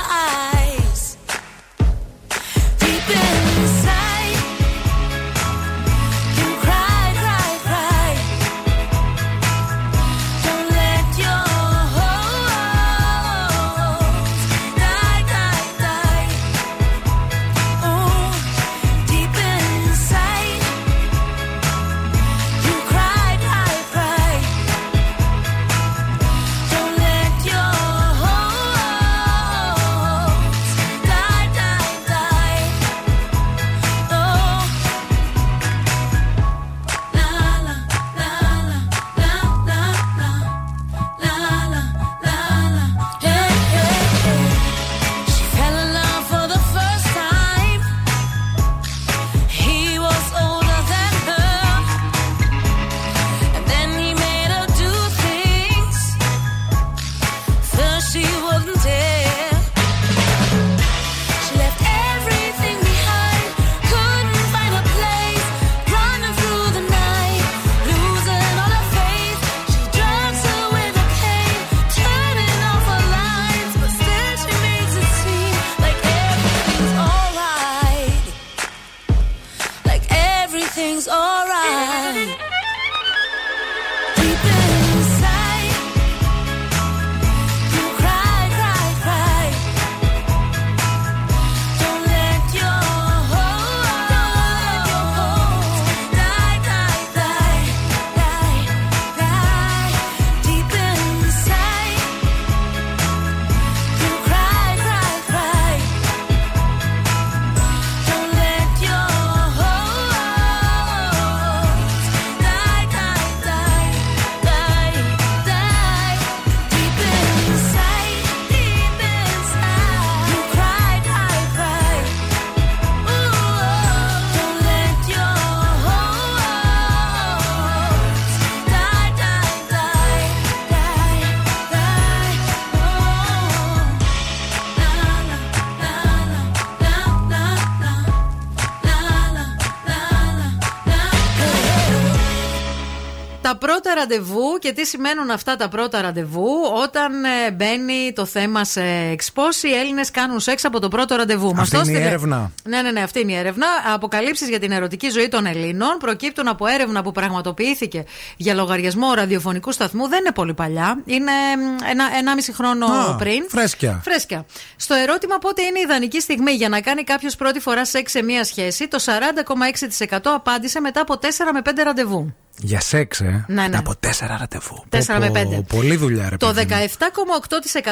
Τα πρώτα ραντεβού και τι σημαίνουν αυτά τα πρώτα ραντεβού όταν ε, μπαίνει το θέμα σεξ. Πόσοι Έλληνες κάνουν σεξ από το πρώτο ραντεβού. Μας Αυτή το είναι η έστειλε- έρευνα. Ναι, ναι, ναι, αυτή είναι η έρευνα. Αποκαλύψεις για την ερωτική ζωή των Ελλήνων προκύπτουν από έρευνα που πραγματοποιήθηκε για λογαριασμό ραδιοφωνικού σταθμού. Δεν είναι πολύ παλιά. Είναι μ, ένα, ενάμιση χρόνο Α, πριν. φρέσκια. Φρέσκια. Στο ερώτημα πότε είναι η ιδανική στιγμή για να κάνει κάποιος πρώτη φορά σεξ σε μία σχέση, το 40,6% απάντησε μετά από 4 με 5 ραντεβού. Για σεξ, ε. Ναι, ναι. Από τέσσερα ραντεβού. 4 Πω, με πω, 5. Πολύ δουλειά, ρε Το παιδί μου.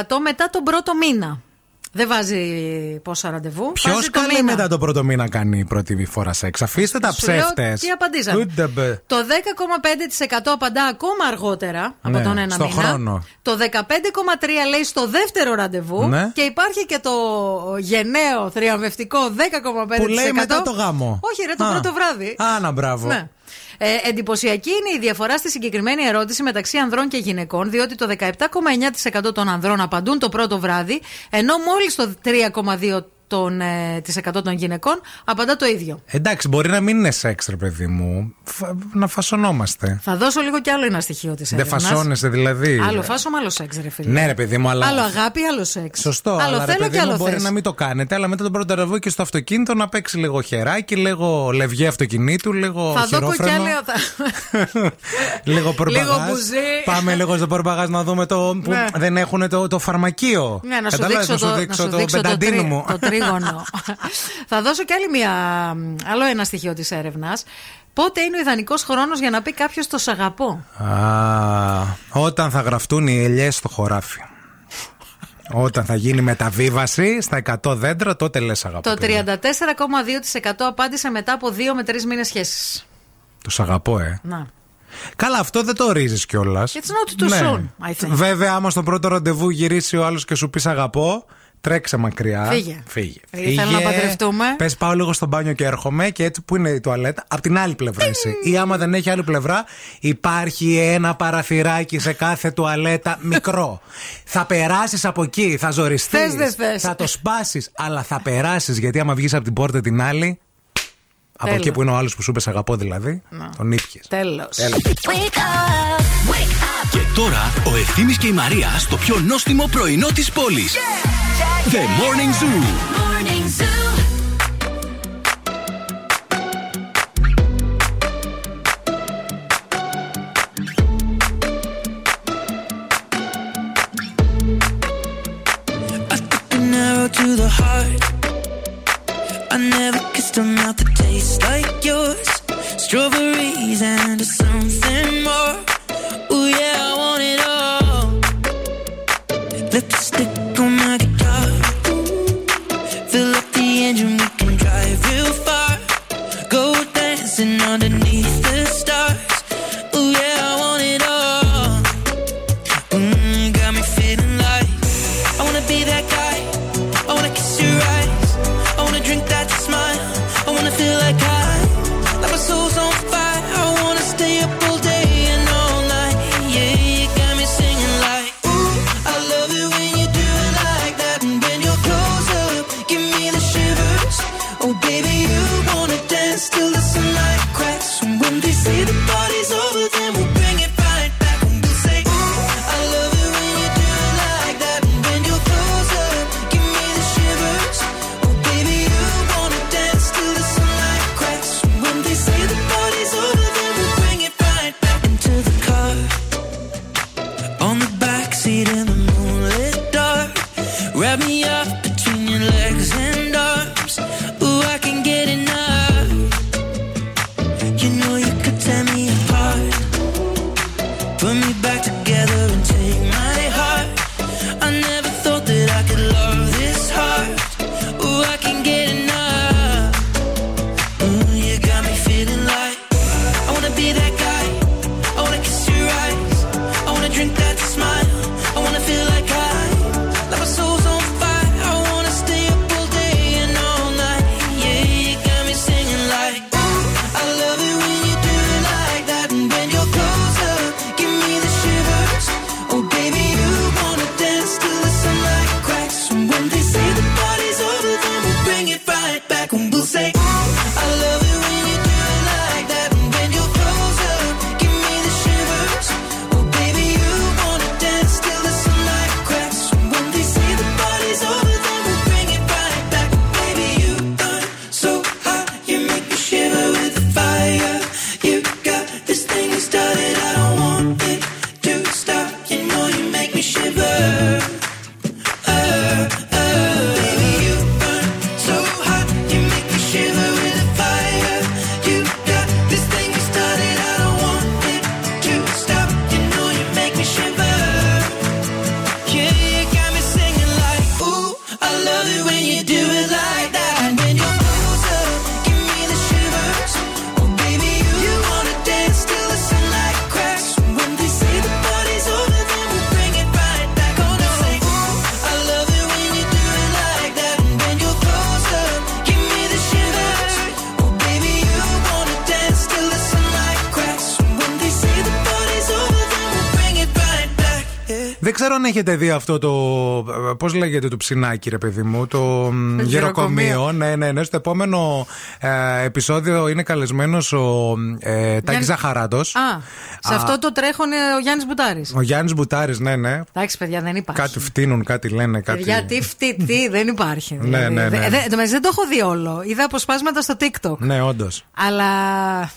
17,8% μετά τον πρώτο μήνα. Δεν βάζει πόσα ραντεβού. Ποιος βάζει το καλεί μήνα. μετά το πρώτο μήνα κάνει πρώτη φορά σεξ; Αφήστε τα Σου λέω ψεύτες. τι απαντήσαμε. Το 10,5% απαντά ακόμα αργότερα από Ναι, τον ένα στο μήνα. χρόνο. Το 15,3% λέει στο δεύτερο ραντεβού. Ναι. Και υπάρχει και το γενναίο θριαμβευτικό 10,5%. Που λέει μετά το γάμο. Όχι, ρε, το Α. πρώτο βράδυ. Α, να μπράβο. Ναι. Ε, εντυπωσιακή είναι η διαφορά στη συγκεκριμένη ερώτηση μεταξύ ανδρών και γυναικών, διότι το 17,9% των ανδρών απαντούν το πρώτο βράδυ, ενώ μόλις το 3,2% των, ε, της 100 των γυναικών απαντά το ίδιο. Εντάξει, μπορεί να μην είναι σεξ, ρε παιδί μου. Φα- Να φασωνόμαστε. Θα δώσω λίγο κι άλλο ένα στοιχείο της Δεν έρευνας. φασώνεσαι δηλαδή. Άλλο φάσομα, άλλο σεξ, ρε φίλε. Ναι, ρε παιδί μου, αλλά. Άλλο αγάπη, άλλο σεξ. Σωστό, Άλλο αλλά ρε θέλω παιδί και μου άλλο μπορεί θες. να μην το κάνετε, αλλά μετά τον πρώτο ραντεβού και στο αυτοκίνητο να παίξει λίγο χεράκι, λίγο λευγέ αυτοκινήτου, λίγο Θα δω κι χειρόφρενο, άλλη. θα- [laughs] λίγο πορμπαγάζ. Λίγο μπουζί. Πάμε λίγο στο πορμπαγάζ να δούμε το. που Ναι. δεν έχουν το, το φαρμακείο. Ναι, να σου Κατάλαβες, δείξω, να το, σου δείξω να σου το δείξω το, πενταντίνο τρί- μου. το τρίγωνο. Θα δώσω κι άλλη μια, άλλο ένα στοιχείο της έρευνας. Πότε είναι ο ιδανικός χρόνος για να πει κάποιος τος σ' αγαπώ. Α, όταν θα γραφτούν οι ελιές στο χωράφι. Όταν θα γίνει μεταβίβαση στα 100 δέντρα, τότε λες αγαπώ. Το παιδί. 34,2% απάντησε μετά από 2 με 3 μήνες σχέσης. Τους αγαπώ, ε. Να. Καλά, αυτό δεν το ορίζει κιόλας. It's not too soon, I think. Βέβαια, άμα στο πρώτο ραντεβού γυρίσει ο άλλος και σου πεις αγαπώ, τρέξε μακριά. Φύγε. Φύγε. Φύγε, θέλω να παντρευτούμε. Πες, πάω λίγο στο μπάνιο και έρχομαι και έτσι που είναι η τουαλέτα, από την άλλη πλευρά εσύ. Ή άμα δεν έχει άλλη πλευρά, υπάρχει ένα παραθυράκι σε κάθε τουαλέτα μικρό. [laughs] θα περάσεις από εκεί, θα ζοριστείς. Θες, δεν θες. Θα το σπάσεις, αλλά θα περάσεις γιατί άμα βγεις από την πόρτα την άλλη. Από Τέλος. εκεί που είναι ο άλλος που σου είπε αγαπώ δηλαδή, τον ήπιες. Τέλος. Και τώρα ο Ευθύμης και η Μαρία στο πιο νόστιμο πρωινό της πόλης. The Morning Zoo. an arrow to the heart. I never kissed a mouth that tastes like yours. Strawberries and something more. Lipstick έχετε δει αυτό το. Πώς λέγεται το ψινάκι, ρε παιδί μου. Το μ, γεροκομείο. γεροκομείο. Ναι, ναι, ναι. Στο επόμενο ε, επεισόδιο είναι καλεσμένος ο ε, Τάκης Γιάννη- Ζαχαράτος. Α, σε αυτό το τρέχον είναι ο Γιάννης Μπουτάρης. Ο Γιάννης Μπουτάρης, ναι, ναι. Εντάξει, παιδιά, δεν υπάρχει. Κάτι φτύνουν, κάτι λένε. Κάτι... Παιδιά, τι φτύ, τι, [laughs] δεν υπάρχει. Ναι, ναι, ναι. Δε- δε- εν τω μεταξύ, δεν το έχω δει όλο. Είδα αποσπάσματα στο TikTok. Ναι, όντως. Αλλά ε,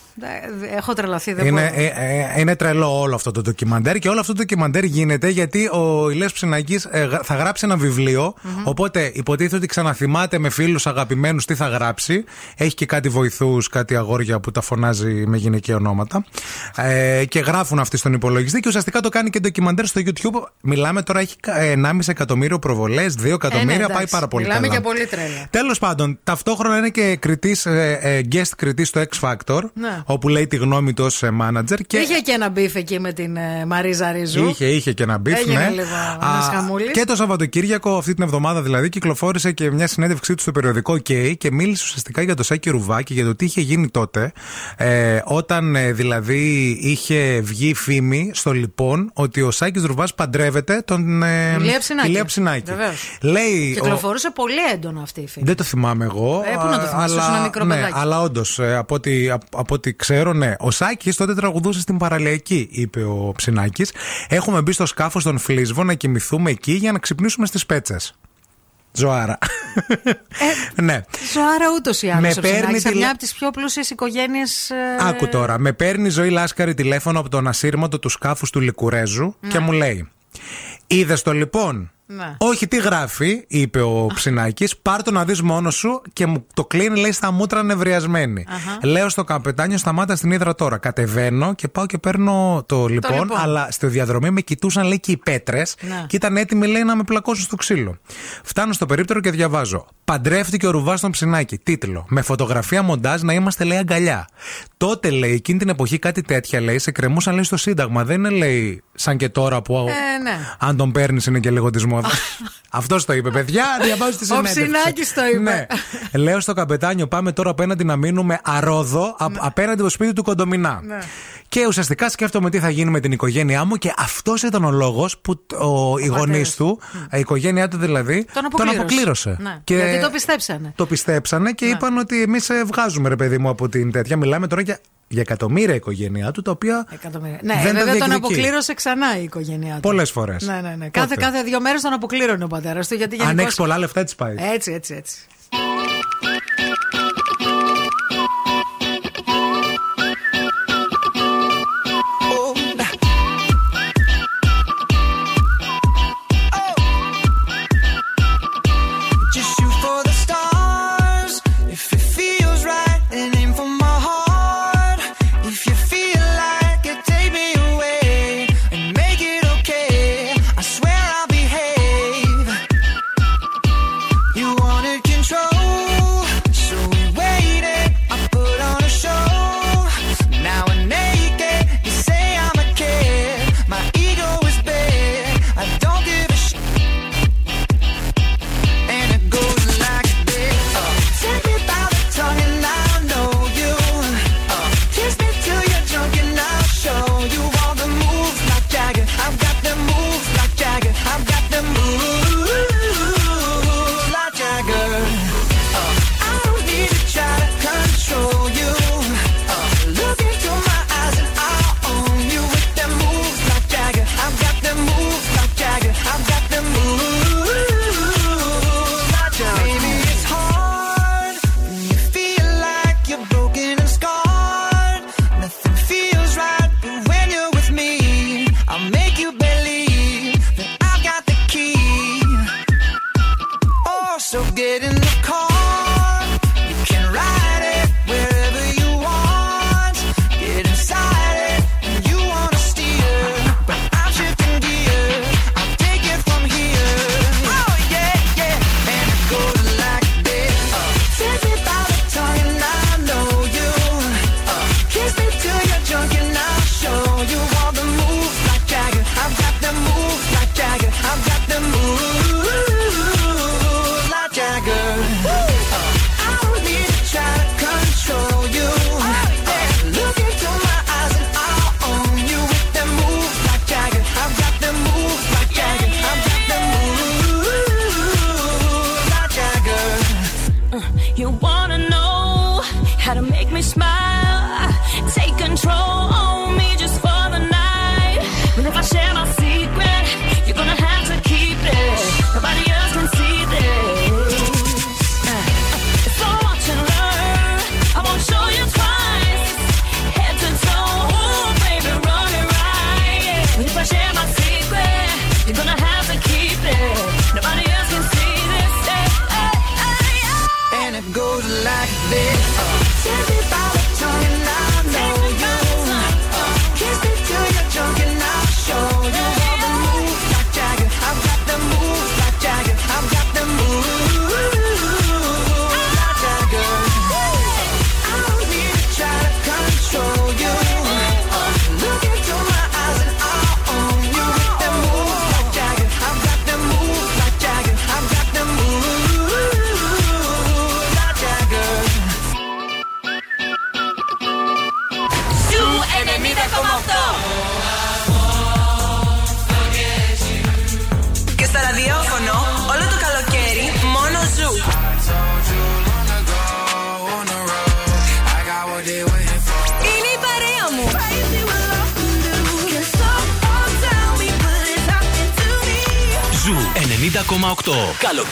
έχω τρελαθεί. Δεν Είναι, μπορώ. ε, ε, είναι τρελό όλο αυτό το ντοκιμαντέρ και όλο αυτό το ντοκιμαντέρ γίνεται γιατί ο Ηλίας Ψινακής ε, γρα- θα γράψει ένα βιβλίο, οπότε υποτίθεται ότι ξαναθυμάται με φίλους αγαπημένους τι θα γράψει έχει και κάτι βοηθούς, κάτι αγόρια που τα φωνάζει με γυναικεία ονόματα ε, και γράφουν αυτοί στον υπολογιστή και ουσιαστικά το κάνει και ντοκιμαντέρ στο YouTube μιλάμε τώρα έχει κα- ε, 1,5 εκατομμύριο προβολές 2 Ε, ναι, εκατομμύρια πάει εντάξει. πάρα πολύ Μιλάμε καλά για πολύ τρέλα. Τέλος πάντων, ταυτόχρονα είναι και κριτής, ε, ε, guest κριτής στο X Factor, Ναι. Όπου λέει τη γνώμη του ως manager. Και Είχε και ένα beef εκεί με την ε, Μαρίζα Ρίζου. Είχε, είχε και ένα beef, Έγινε ναι. λίγο Α, ένας χαμούλης. Και το Σαββατοκύριακο, αυτή την εβδομάδα δηλαδή, κυκλοφόρησε και μια συνέντευξή του στο περιοδικό OK και μίλησε ουσιαστικά για το Σάκη Ρουβάκη, για το τι είχε γίνει τότε. Ε, όταν ε, δηλαδή είχε βγει φήμη στο λοιπόν ότι ο Σάκης Ρουβάς παντρεύεται τον. Ε, Ηλία Ψινάκη. Ηλία Ψινάκη. Βεβαίως. Λέει. ο- Κυκλοφορούσε πολύ έντονα αυτή η φήμη. δεν το θυμάμαι εγώ. Ε, πού να το α, θυμάσαι, ήσουν ένα μικρό ναι, παιδάκι. αλλά όντως, από, ό,τι- από, από ό,τι ξέρω, ναι. Ο Σάκης τότε τραγουδούσε στην παραλιακή, είπε ο Ψινάκης. Έχουμε μπει στο σκάφος των Φλίσβο να κοιμηθούμε εκεί για να ξυπνήσουμε στις πέτσες. Ζωάρα. [laughs] ναι. Ζωάρα ούτως ή άλλως. Με ο παίρνει Ψινάκης, σε τηλε- μια από τις πιο πλούσιες οικογένειες. Άκου τώρα. Με παίρνει η ζωή Λάσκαρη τηλέφωνο από τον ασύρματο του σκάφους του Λικουρέζου και μου λέει. Είδες το λοιπόν; Ναι. Όχι, τι γράφει, είπε ο Ψινάκης. Πάρ το να δεις μόνος σου και μου το κλείνει, λέει στα μούτρα νευριασμένη. Αχα. Λέω στο καπετάνιο, σταμάτα στην ύδρα τώρα. Κατεβαίνω και πάω και παίρνω το λοιπόν, λοιπόν. αλλά στη διαδρομή με κοιτούσαν, λέει, και οι πέτρες Ναι. και ήταν έτοιμοι, λέει, να με πλακώσουν στο ξύλο. Φτάνω στο περίπτερο και διαβάζω. Παντρεύτηκε ο Ρουβάς στον Ψινάκη. Τίτλο. Με φωτογραφία μοντάζ να είμαστε, λέει, αγκαλιά. Τότε, λέει, εκείνη την εποχή κάτι τέτοια, λέει, σε κρεμούσαν, λέει, στο Σύνταγμα. Δεν είναι, λέει, σαν και τώρα που. Ε, ναι. Αν τον παίρνεις είναι και λίγο τη μόδα. [laughs] Αυτός το είπε, παιδιά. Διαβάζω τη Ο συνέντευξη. Ψινάκης το είπε. Ναι. Λέω στο καπετάνιο, πάμε τώρα απέναντι να μείνουμε αρόδο α- απέναντι από το σπίτι του Κοντομινά. Ναι. Και ουσιαστικά σκέφτομαι τι θα γίνει με την οικογένειά μου και αυτός ήταν ο λόγος που τ- ο, οι γονείς του, η οικογένειά του δηλαδή, Τον αποκλήρωσε. αποκλήρωσε. Ναι. Και Γιατί το πιστέψανε. το πιστέψανε και είπαν ότι εμείς βγάζουμε ρε παιδί μου από την τέτοια. Μιλάμε τώρα για, για εκατομμύρια οικογένειά του, τα οποία Εκατομμύρια. Ναι, δεν τα βέβαια τον διεκδικεί. αποκλήρωσε ξανά η οικογένειά του. Πολλές φορές. Ναι, ναι, ναι. Πότε; Κάθε, κάθε δύο μέρες τον αποκλήρωνε ο πατέρας του. Γιατί Αν γενικώς- έχει πολλά λεφτά, έτσι πάει. Έτσι, έτσι, έτσι.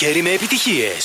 καλοκαίρι με επιτυχίες.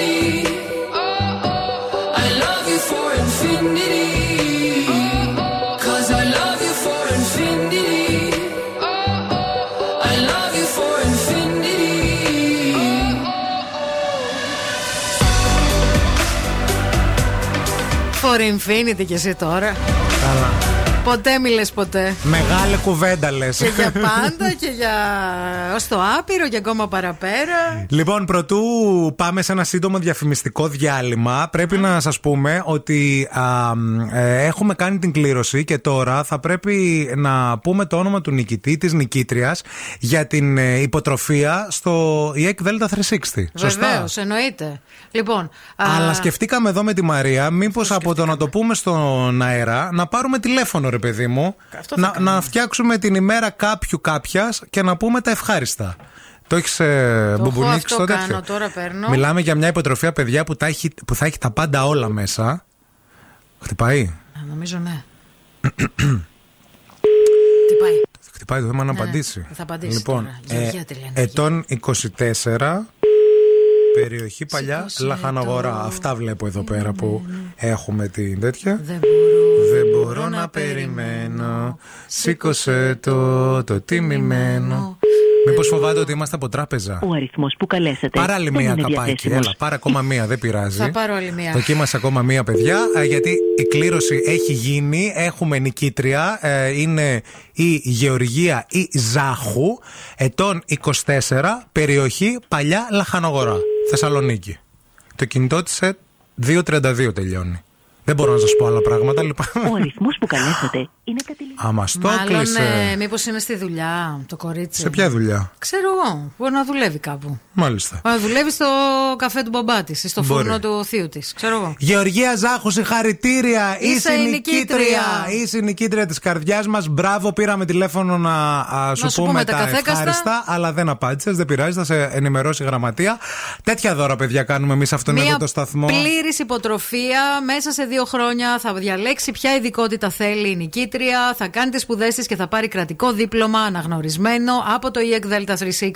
For Infinity και εσύ τώρα. Καλά. Ποτέ μιλέ ποτέ. Μεγάλη κουβέντα λες. Και για [laughs] πάντα και για. ως το άπειρο και ακόμα παραπέρα. Λοιπόν, πρωτού πάμε σε ένα σύντομο διαφημιστικό διάλειμμα, πρέπει να σας πούμε ότι ε, έχουμε κάνει την κλήρωση και τώρα θα πρέπει να πούμε το όνομα του νικητή, της νικήτριας, για την ε, υποτροφία στο EEC Delta 360. Βεβαίως, εννοείται. Λοιπόν. Αλλά σκεφτήκαμε εδώ με τη Μαρία, μήπως από το να το πούμε στον αέρα, να πάρουμε τηλέφωνο ρε παιδί μου. Να, να φτιάξουμε την ημέρα κάποιου κάποιας και να πούμε τα ευχάριστα. Το έχεις ε, Το έχω μπουμπουνίξει αυτό το κάνω, τέτοιο. τώρα παίρνω. Μιλάμε για μια υποτροφία, παιδιά, που, τα έχει, που θα έχει τα πάντα όλα μέσα. Χτυπάει; Α, Νομίζω ναι. [clears throat] Χτυπάει το θέμα να Ναι, απαντήσει. θα απαντήσει Λοιπόν, τώρα. Γεωργία Τελειανάκη. ετών 24. Περιοχή παλιά Λαχανογορά. Αυτά βλέπω εδώ πέρα που έχουμε την τέτοια. Δεν μπορώ, να περιμένω. Σήκωσε το, το τιμημένο. Μήπως φοβάται ότι είμαστε από τράπεζα; Ο αριθμός που καλέσατε. Πάρε άλλη δεν μία είναι καπάκι. διαθέσιμος. Έλα, πάρε ακόμα μία, δεν πειράζει. Θα πάρω άλλη μία. Δοκίμασε ακόμα μία, παιδιά, ε, γιατί η κλήρωση έχει γίνει. Έχουμε νικήτρια. ε, Είναι η Γεωργία η Ζάχου, ετών 24, περιοχή Παλιά Λαχανογορά, Θεσσαλονίκη. Το κινητό της 2.32 τελειώνει. Δεν μπορώ να σας πω άλλα πράγματα. Λοιπόν. Ο αριθμός που καλέσατε είναι κατηλημένο. Α, μας το Μάλλον έκλεισε. ε, μήπως είναι στη δουλειά το κορίτσι. Σε ποια δουλειά; Ξέρω εγώ. Μπορεί να δουλεύει κάπου. Μάλιστα. Να δουλεύει στο καφέ του μπαμπά της ή στο Μπορεί. φούρνο του θείου της. Ξέρω εγώ. Γεωργία Ζάχου, συγχαρητήρια! Είσαι η νικήτρια. Είσαι η νικήτρια της καρδιάς μας. Μπράβο, πήραμε τηλέφωνο να α, σου, σου πούμε, πούμε τα τα καθέκαστα. ευχάριστα, αλλά δεν απάντησες. Δεν πειράζει, θα σε ενημερώσει η γραμματεία. Τέτοια δώρα, παιδιά, κάνουμε εμείς αυτόν εδώ Μία το σταθμό. πλήρης υποτροφία. Μέσα σε δύο χρόνια θα διαλέξει ποια ειδικότητα θέλει η νικήτρια. Θα κάνει τις σπουδές της και θα πάρει κρατικό δίπλωμα αναγνωρισμένο από το EEC Delta 360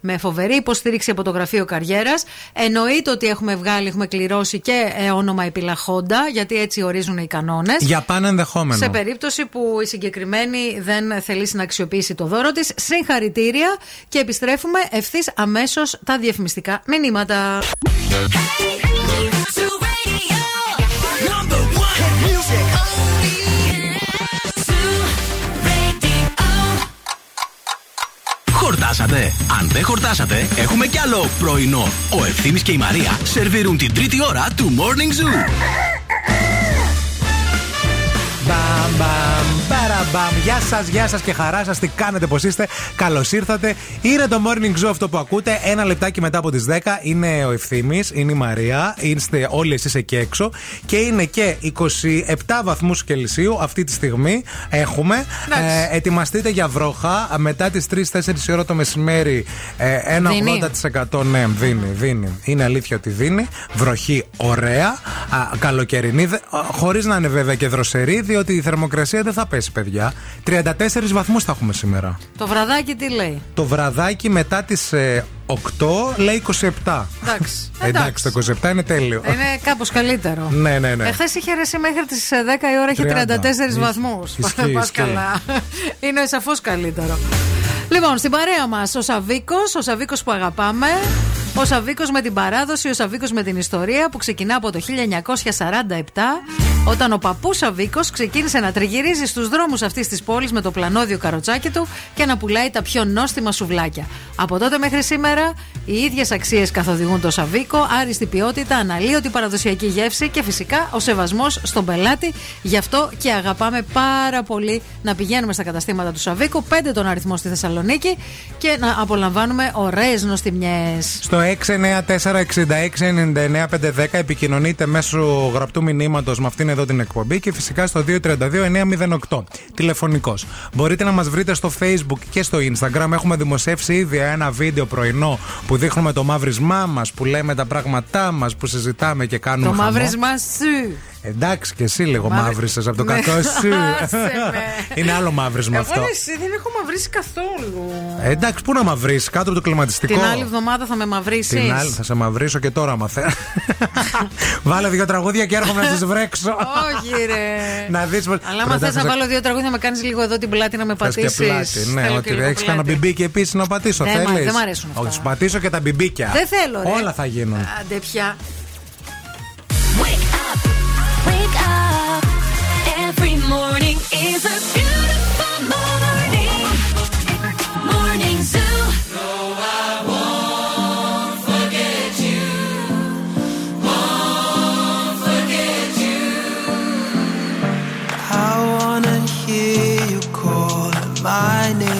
με φοβερή υποστήριξη από το Γραφείο Καριέρας. Εννοείται ότι έχουμε βγάλει, έχουμε κληρώσει και ε, όνομα επιλαχόντα, γιατί έτσι ορίζουν οι κανόνες. Για πάνω ενδεχόμενο. Σε περίπτωση που η συγκεκριμένη δεν θελήσει να αξιοποιήσει το δώρο της, συγχαρητήρια και επιστρέφουμε ευθύς αμέσως τα διαφημιστικά μηνύματα. Χορτάσατε. Αν δεν χορτάσατε, έχουμε κι άλλο πρωινό. Ο Ευθύμης και η Μαρία σερβίρουν την τρίτη ώρα του Morning Zoo. Μπαμ, μπαμ, παραμπαμ. Γεια σας, γεια σας και χαρά σας. Τι κάνετε, πώς είστε. Καλώς ήρθατε. Είναι το morning show αυτό που ακούτε. Ένα λεπτάκι μετά από τις 10 είναι ο Ευθύνη, είναι η Μαρία. Είστε όλοι εσείς εκεί έξω. Και είναι και 27 βαθμούς Κελσίου αυτή τη στιγμή. Έχουμε. Ε, ετοιμαστείτε για βρόχα. Μετά τις 3-4 ώρα το μεσημέρι, ε, ένα Δίνει. 80% ναι, δίνει, δίνει. Είναι αλήθεια ότι δίνει. Βροχή ωραία. Α, καλοκαιρινή. Χωρίς να είναι βέβαια και δροσερή, διότι η θερμοκρασία δεν θα πέσει, παιδιά. 34 βαθμούς θα έχουμε σήμερα. Το βραδάκι τι λέει; Το βραδάκι μετά τις 8 λέει 27. Εντάξει. Εντάξει, το 27 είναι τέλειο. Είναι κάπως καλύτερο. Ναι, ναι, ναι. Εχθές είχε ρεσί μέχρι τις 10 η ώρα, είχε 34 30. βαθμούς. Ισχύει, Πας ισχύει. καλά. Είναι σαφώς καλύτερο. Λοιπόν, στην παρέα μας ο Σαβίκος, ο Σαβίκος που αγαπάμε. Ο Σαβίκος με την παράδοση, ο Σαβίκος με την ιστορία που ξεκινά από το 1947, όταν ο παππούς Σαβίκο ξεκίνησε να τριγυρίζει στους δρόμους αυτής της πόλης με το πλανόδιο καροτσάκι του και να πουλάει τα πιο νόστιμα σουβλάκια. Από τότε μέχρι σήμερα, οι ίδιες αξίες καθοδηγούν το Σαβίκο, άριστη ποιότητα, αναλύωτη παραδοσιακή γεύση και φυσικά ο σεβασμός στον πελάτη. Γι' αυτό και αγαπάμε πάρα πολύ να πηγαίνουμε στα καταστήματα του Σαβίκου, 5 τον αριθμό στη Θεσσαλονίκη και να απολαμβάνουμε ωραίες νοστιμιές. Στο 694-6699-510 επικοινωνείτε μέσω γραπτού μηνύματος με αυτήν εδώ την εκπομπή και φυσικά στο 232-908. Τηλεφωνικός. Μπορείτε να μας βρείτε στο Facebook και στο Instagram. Έχουμε δημοσιεύσει ήδη ένα βίντεο πρωινό που δείχνουμε το μαύρισμά μας, που λέμε τα πράγματά μας, που συζητάμε και κάνουμε. Το χαμό. μαύρισμα σου. Εντάξει και εσύ λίγο Μαύρη- μαύρισε από το Ναι. κακό σου. [laughs] Άσε με. Είναι άλλο μαύρισμα Εγώ αυτό. εσύ δεν έχω μαυρίσει καθόλου. Ε, εντάξει, πού να μαυρίσει, κάτω από το κλιματιστικό. Την άλλη εβδομάδα θα με μαυρίσει. Την άλλη θα σε μαυρίσω και τώρα μαθαίνω. [laughs] Βάλε δύο τραγούδια και έρχομαι να [laughs] τις βρέξω. Όχι, ρε. να δεις πω. Αλλά άμα θες να βάλω δύο τραγούδια να με κάνεις λίγο εδώ την πλάτη να με Θες και πατήσεις. πλάτη. Ναι, ότι έχεις κανένα μπιμπίκι επίσης να πατήσω. Δεν μ' θέλεις; δεν μ' αρέσουν αυτά. Όχι, σου πατήσω και τα μπιμπίκια. Δεν θέλω, ρε. Όλα θα γίνουν. Άντε morning is a beautiful morning. Morning Zoo. No, I won't forget you. Won't forget you. I wanna hear you call my name.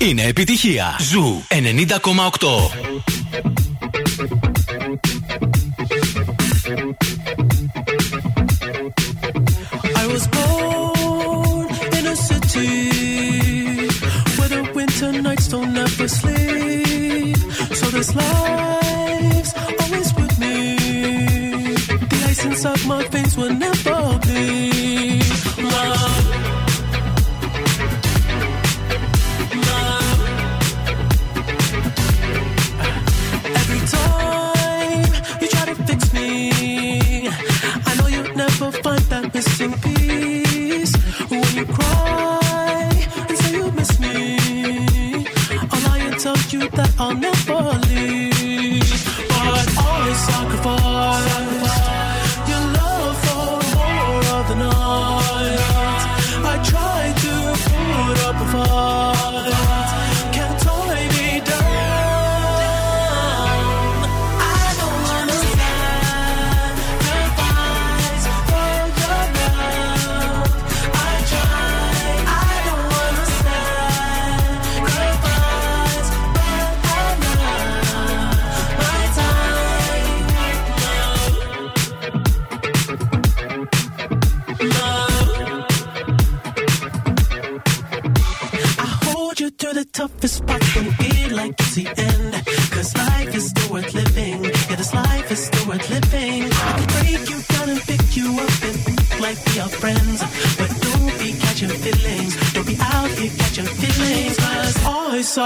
Είναι επιτυχία. Ζου ενενήτα κόμμα. Οκτώ μισού. Στου κύριου. on the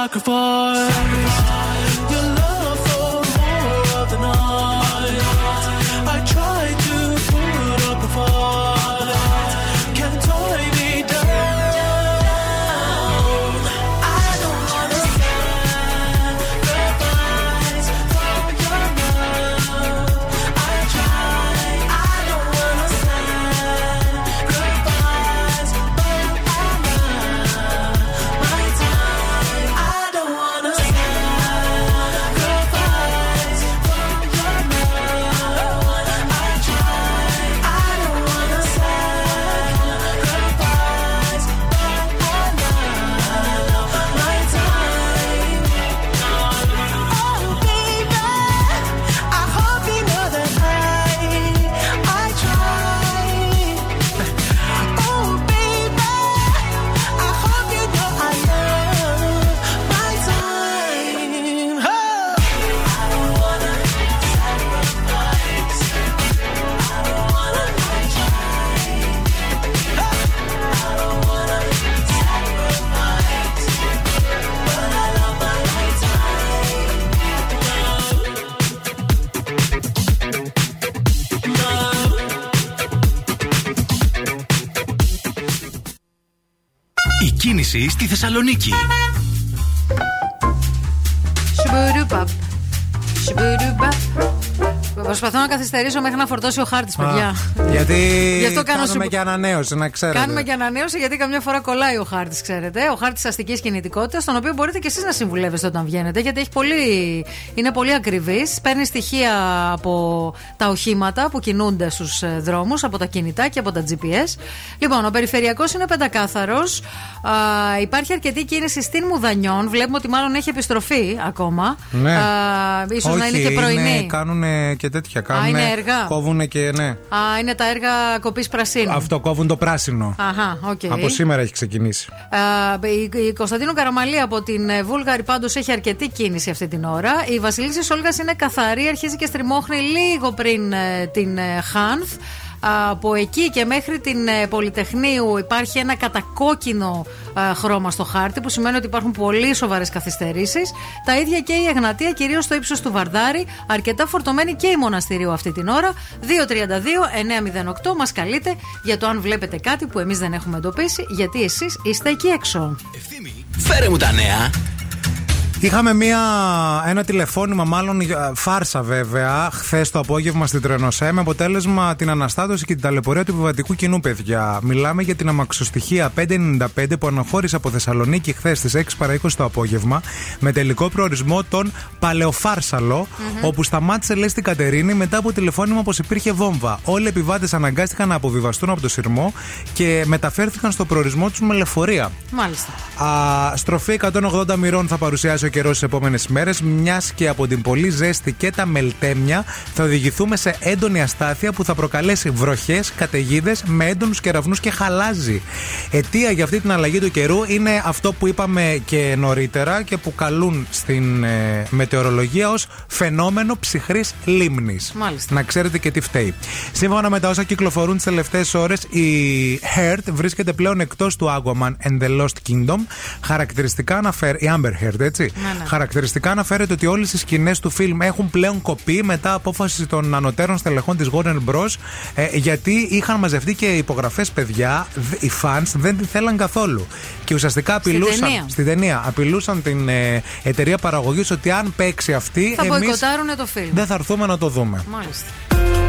microphone Θεσσαλονίκη. Προσπαθώ να καθυστερήσω μέχρι να φορτώσει ο χάρτης, παιδιά. Α, Γιατί Γι' αυτό κάνω κάνουμε σου- και ανανέωση, να ξέρετε. Κάνουμε και ανανέωση γιατί καμιά φορά κολλάει ο χάρτης, ξέρετε. Ο χάρτης αστικής κινητικότητας, τον οποίο μπορείτε και εσείς να συμβουλεύεστε όταν βγαίνετε, γιατί έχει πολύ, είναι πολύ ακριβής. Παίρνει στοιχεία από τα οχήματα που κινούνται στους δρόμους, από τα κινητά και από τα GPS. Λοιπόν, ο περιφερειακός είναι πεντακάθαρος. Υπάρχει αρκετή κίνηση στην Μουδανιών. Βλέπουμε ότι μάλλον έχει επιστροφή ακόμα. Ναι. Α, ίσως να είναι και πρωινή. Κάνουν και τέτοια. Κάνουν, είναι έργα. Κόβουν και ναι. Α, είναι τα έργα κοπής πρασίνου. Αυτό κόβουν το πράσινο. Αχα, οκ. Από σήμερα έχει ξεκινήσει. Α, η, η Κωνσταντίνο Καραμαλή από την ε, Βούλγαρη πάντως έχει αρκετή κίνηση αυτή την ώρα. Η Βασιλίση Όλγας είναι καθαρή, αρχίζει και στριμώχνει λίγο πριν ε, την ε, ΧΑΝΘ. Από εκεί και μέχρι την ε, Πολυτεχνείου υπάρχει ένα κατακόκκινο ε, χρώμα στο χάρτη που σημαίνει ότι υπάρχουν πολύ σοβαρές καθυστερήσεις. Τα ίδια και η Εγνατία, κυρίως στο ύψος του Βαρδάρη, αρκετά φορτωμένη και η Μοναστηρίου αυτή την ώρα. 232-908 μας καλείτε για το αν βλέπετε κάτι που εμείς δεν έχουμε εντοπίσει, γιατί εσείς είστε εκεί έξω. Φέρε μου τα νέα. Είχαμε μία, ένα τηλεφώνημα, μάλλον ε, φάρσα βέβαια, χθες το απόγευμα στην Τρενοσέ, με αποτέλεσμα την αναστάτωση και την ταλαιπωρία του επιβατικού κοινού, παιδιά. Μιλάμε για την αμαξοστοιχεία 595 που αναχώρησε από Θεσσαλονίκη χθες στις 6 παρα 20 το απόγευμα, με τελικό προορισμό τον παλαιοφαρσαλο όπου σταμάτησε, λέει, στην Κατερίνη μετά από τηλεφώνημα πως υπήρχε βόμβα. Όλοι οι επιβάτες αναγκάστηκαν να αποβιβαστούν από το σειρμό και μεταφέρθηκαν στο προορισμό τους με λεωφορεία. Μάλιστα. Α, στροφή 180 μοιρών θα παρουσιάσει ο καιρός τι επόμενες μέρες, μιας και από την πολύ ζέστη και τα μελτέμια θα οδηγηθούμε σε έντονη αστάθεια που θα προκαλέσει βροχές, καταιγίδες με έντονους κεραυνούς και χαλάζι. Αιτία για αυτή την αλλαγή του καιρού είναι αυτό που είπαμε και νωρίτερα και που καλούν στην ε, μετεωρολογία ως φαινόμενο ψυχρής λίμνης. Μάλιστα. Να ξέρετε και τι φταίει. Σύμφωνα με τα όσα κυκλοφορούν τις τελευταίες ώρες, η Heard βρίσκεται πλέον εκτός του Aquaman and the Lost Kingdom. Χαρακτηριστικά αναφέρει. Η Amber Heard, έτσι. Ναι, ναι. Χαρακτηριστικά αναφέρεται ότι όλες οι σκηνές του φιλμ έχουν πλέον κοπεί μετά απόφαση των ανωτέρων στελεχών της Warner Bros. ε, γιατί είχαν μαζευτεί και υπογραφές παιδιά. Δ- Οι fans δεν τη θέλαν καθόλου. Και ουσιαστικά απειλούσαν. ταινία. Στην ταινία. Απειλούσαν την ε, εταιρεία παραγωγής ότι αν παίξει αυτή. Θα εμείς μποϊκοτάρουν το φιλμ. δεν θα έρθουμε να το δούμε. Μάλιστα.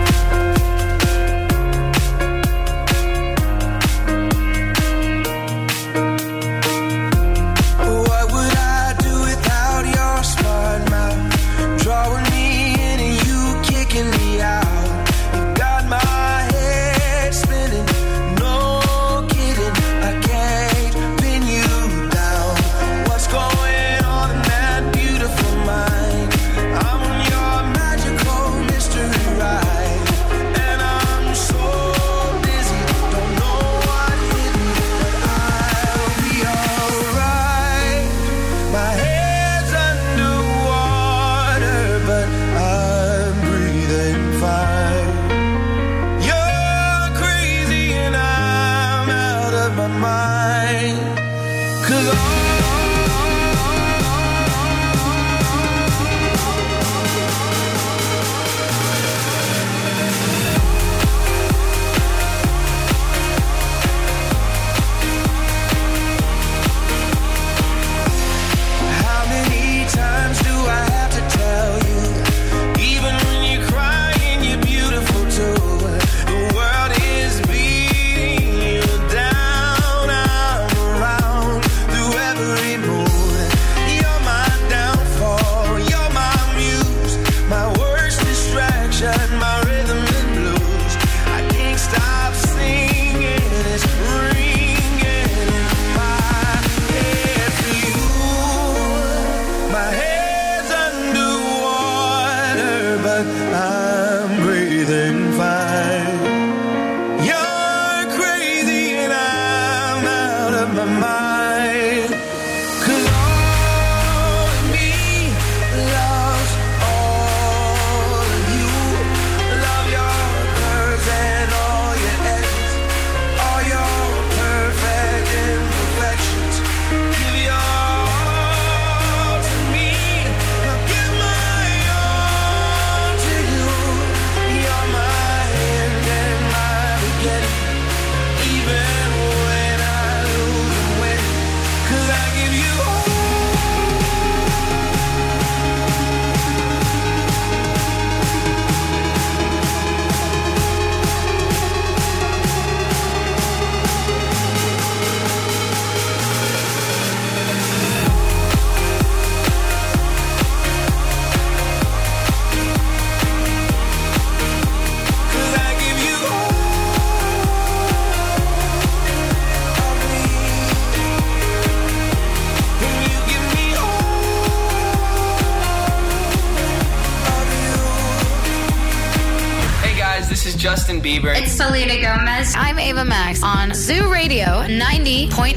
Bieber. It's Selena Gomez. I'm Ava Max on Zoo Radio 90.8.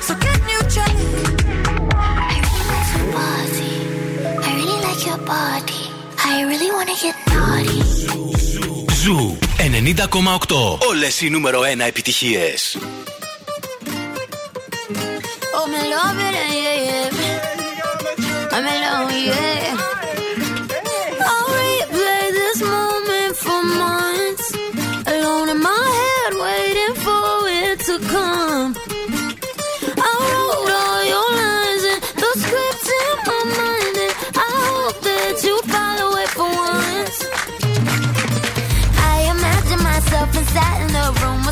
So can you try? I really like your body. I really like your body. I really wanna get naughty. Ζου 90,8. Όλες οι νούμερο 1 επιτυχίες.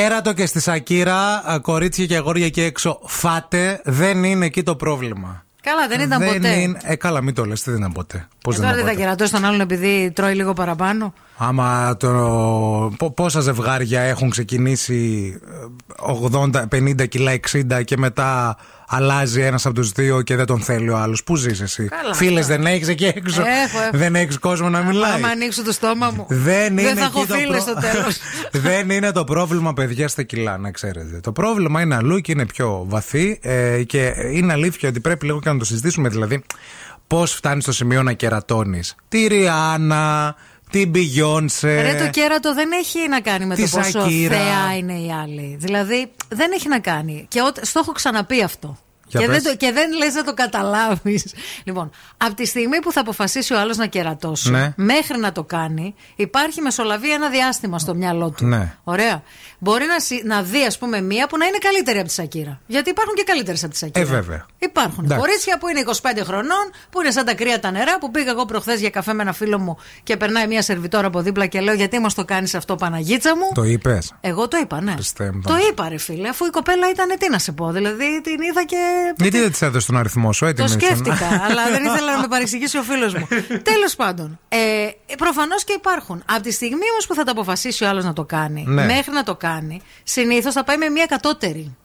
Κέρατο και στη Σακύρα, α, κορίτσια και αγόρια εκεί έξω, φάτε, δεν είναι εκεί το πρόβλημα. Καλά, δεν ήταν ποτέ. Είναι... Ε, καλά, μην το λες, δεν ήταν ποτέ. Πώς Ε, δεν τώρα ήταν δεν θα ποτέ. κερατώσει τον άλλον επειδή τρώει λίγο παραπάνω. Άμα το. πο- Πόσα ζευγάρια έχουν ξεκινήσει ε, 80, 50 κιλά, 60 και μετά αλλάζει ένας από τους δύο και δεν τον θέλει ο άλλος. Πού ζεις εσύ; Καλά, Φίλες αυτά. δεν έχεις εκεί έξω. Έχω, έχω. Δεν έχεις κόσμο να μιλάει. Άμα ανοίξω το στόμα μου. Δεν είναι θα έχω εκεί το φίλες προ- στο τέλος. [laughs] Δεν είναι το πρόβλημα, παιδιά, στα κιλά, να ξέρετε. Το πρόβλημα είναι αλλού και είναι πιο βαθύ ε, και είναι αλήθεια ότι πρέπει λίγο και να το συζητήσουμε. Δηλαδή, πώς φτάνεις στο σημείο να κερατώνεις τη Ριάννα, την Beyoncé. Ρε, το κέρατο δεν έχει να κάνει με Της το πόσο Σακύρα. θεά είναι οι άλλοι. Δηλαδή, δεν έχει να κάνει. Και ό, στο έχω ξαναπεί αυτό. Για και, πες. δεν το, και δεν λες να το καταλάβεις. Λοιπόν, από τη στιγμή που θα αποφασίσει ο άλλος να κερατώσει, Ναι. μέχρι να το κάνει, υπάρχει μεσολαβεί ένα διάστημα στο μυαλό του. Ναι. Ωραία. Μπορεί να, συ- να δει, ας πούμε, μία που να είναι καλύτερη από τη Σακύρα. Γιατί υπάρχουν και καλύτερες από τη Σακύρα. Ε, βέβαια. Υπάρχουν Εντάξει. κορίτσια που είναι 25 χρονών, που είναι σαν τα κρύα τα νερά, που πήγα εγώ προχθές για καφέ με ένα φίλο μου και περνάει μια σερβιτόρα από δίπλα και λέω: Γιατί μας το κάνεις αυτό, Παναγίτσα μου; Το είπες. Εγώ το είπα, ναι. Χριστέ μου, Το είπα, ρε φίλε, αφού η κοπέλα ήταν, τι να σε πω. Δηλαδή την είδα και. Γιατί δεν της έδωσε τον αριθμό σου, έτοιμη. Το ήσουν. σκέφτηκα, αλλά δεν ήθελα να με παρεξηγήσει ο φίλος μου. [laughs] Τέλος πάντων. Ε, Προφανώς και υπάρχουν. Από τη στιγμή όμως που θα το αποφασίσει ο άλλος να το κάνει, Ναι. μέχρι να το κάνει, συνήθως θα πάει με μια κατώτερη.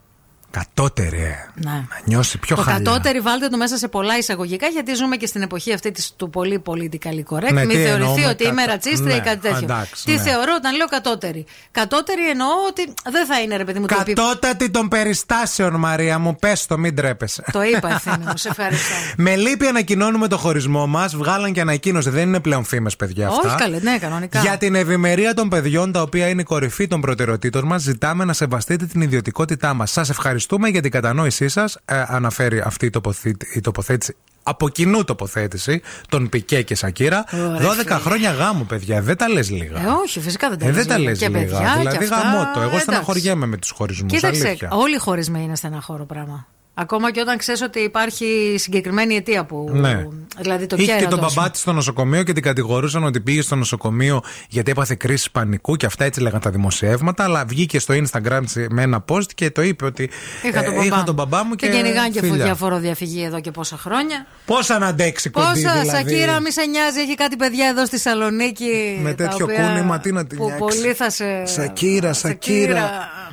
Κατώτερη, ε. Ναι. Να νιώσει πιο το χαλιά. κατώτερη βάλτε το μέσα σε πολλά εισαγωγικά γιατί ζούμε και στην εποχή αυτή της, του πολύ πολιτικά correct. Ναι, Μην τι θεωρηθεί εννοούμε ότι είμαι κατα- ρατσίστρια ή Ναι, κάτι τέτοιο. εντάξει, τι ναι. θεωρώ όταν λέω κατώτερη. Κατώτερη εννοώ ότι δεν θα είναι ρε παιδί μου το επί- Κατώτατη των περιστάσεων, Μαρία μου. Πες το, μην τρέπεσαι. Το είπα ευθύνη μου, σε ευχαριστώ. [laughs] Με λύπη ανακοινώνουμε το χωρισμό μας. Βγάλαν και ανακοίνωση. Δεν είναι πλέον φήμες, παιδιά αυτά. Όχι καλέ, ναι, κανονικά. Για την ευημερία των παιδιών, τα οποία είναι η κορυφή των προτεραιοτήτων μας, ζητάμε να σεβαστείτε την ιδιωτικότητά μας. Σας ευχαριστούμε για την κατανόησή σας. αναφέρει αυτή η, τοποθήτη- η τοποθέτηση. Από κοινού τοποθέτηση των Πικέ και Σακύρα. Ωραία, 12 φίλε. χρόνια γάμου, παιδιά. Δεν τα λες λίγα. Ε, όχι, φυσικά δεν τα Ε, λες δεν τα λίγα. λες Και λίγα. παιδιά, και δηλαδή, αυτά, γαμώτο. Εγώ εντάξει. στεναχωριέμαι με τους χωρισμούς. Κοίταξε, όλοι οι χωρισμοί είναι στεναχώρο πράγμα. Ακόμα και όταν ξέρεις ότι υπάρχει συγκεκριμένη αιτία που. Ναι. Δηλαδή το Είχε και κέρατος. τον μπαμπά τη στο νοσοκομείο και την κατηγορούσαν ότι πήγε στο νοσοκομείο γιατί έπαθε κρίση πανικού και αυτά έτσι λέγαν τα δημοσιεύματα. Αλλά βγήκε στο Instagram της με ένα post και το είπε ότι Είχα τον, ε, μπαμπά. είχα τον μπαμπά μου και. Και κυνηγάνε και φίλια. διαφοροδιαφυγή εδώ και πόσα χρόνια. Πόσα να αντέξει κοντή Πόσα, δηλαδή. Σακύρα, μη σε νοιάζει, έχει κάτι παιδιά εδώ στη Σαλονίκη. Με τα τέτοιο οποία- κούνημα, τι να την Που νιάξεις. πολύ θα σε. Σακύρα, Σακύρα. So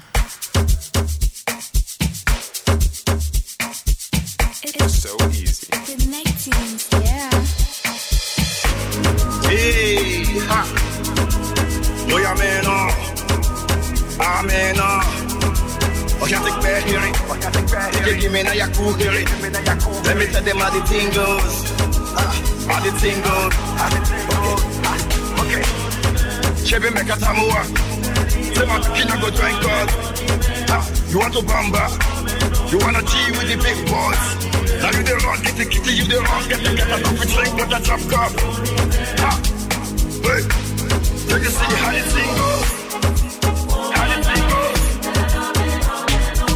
Hey, ha. Mooi amena. Amena. Oh, yeah, take back here. Oh, yeah, take back here. Give me na ya cool here. Let me tell them how the thing goes. How the tingles. goes. Okay. Chebe meka tamua. Say my kina go drink God. You want to bamba? You wanna G with the big boys? Now you the wrong, get the kitty, you the wrong, get the get a coffee drink with a drop cup. Ah, Hey, you see how the thing? How the thing?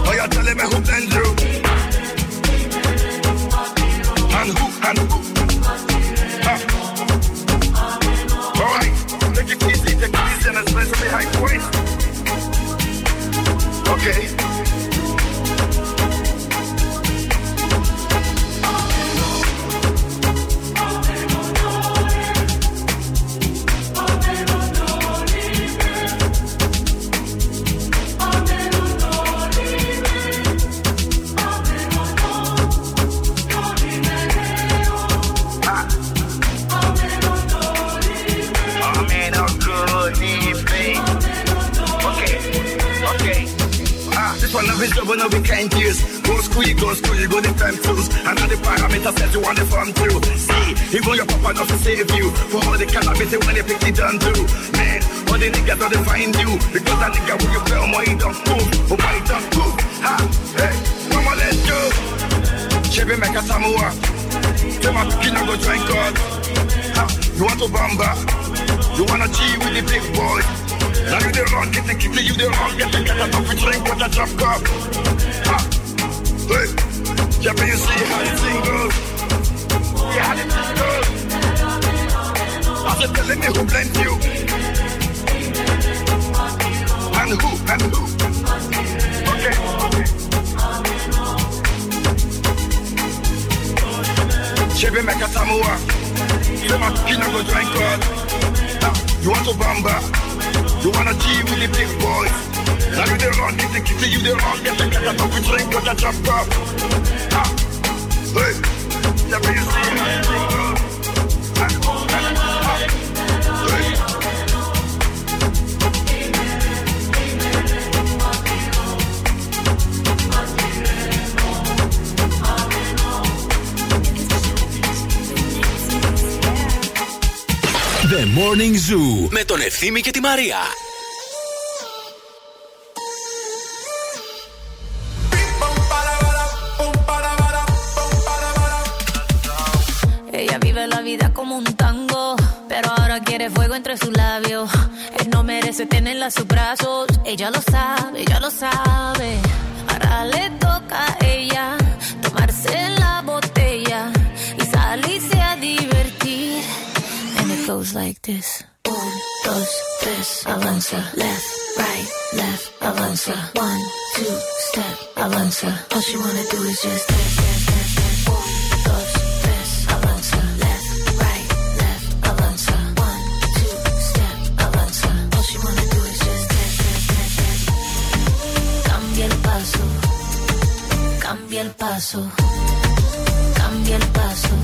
Oh, you're telling me who who, and who? All right, take it easy, take it easy, and especially behind waist. Okay. Of his job, no we can't use. Go school, go school, go the time tools. And all the parameters that you want to farm through. See, even your papa not to save you. For all the cannabis they pick it done too. Man, all the niggas don't find you. Because that nigga will you play on my don't move. Oh my don't move. Ha, hey, mama, let's go. Chevy make a samoa. Tell my kid go drink God. Ha, you want to bamba? You wanna G with the big boy? Now you the wrong, get the kitty, you the wrong, get the get a coffee drink with a drop cup. Ha, hey, yeah, but you see how the thing goes. Yeah, how the thing goes. I said, telling me who blend you. And who, and who. Okay, okay. Chevy make a tamua. Say my go drink God. Ah, You want to bamba? You wanna G with the big boys? Now you the wrong, get the kitty, you the wrong, get the get a coffee drink, got a drop cup. Ah, hey, but you see it The Morning Zoo με τον Ευθύμη και τη Μαρία. Ella vive la vida como un tango, pero ahora quiere fuego entre sus labios. Él no merece tenerla a sus brazos, ella lo sabe, ella lo sabe. Ahora le toca a ella tomarse la goes like this. Un, dos, tres, avanza. Left, right, left, avanza. One, two, step, avanza. All she wanna do is just dance, dance, dance, dance. Un, dos, tres, avanza. Left, right, left, avanza. One, two, step, avanza. All she wanna do is just dance, dance, dance, dance. Cambia el paso, Cambia el paso. Cambia el paso.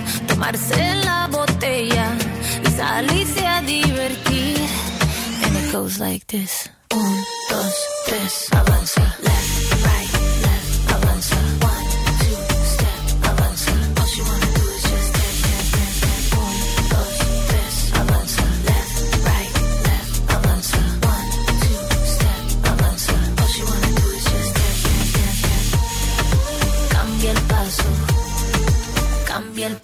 tomarse la botella y salirse a divertir. And it goes like this. Un, dos, tres, avanza.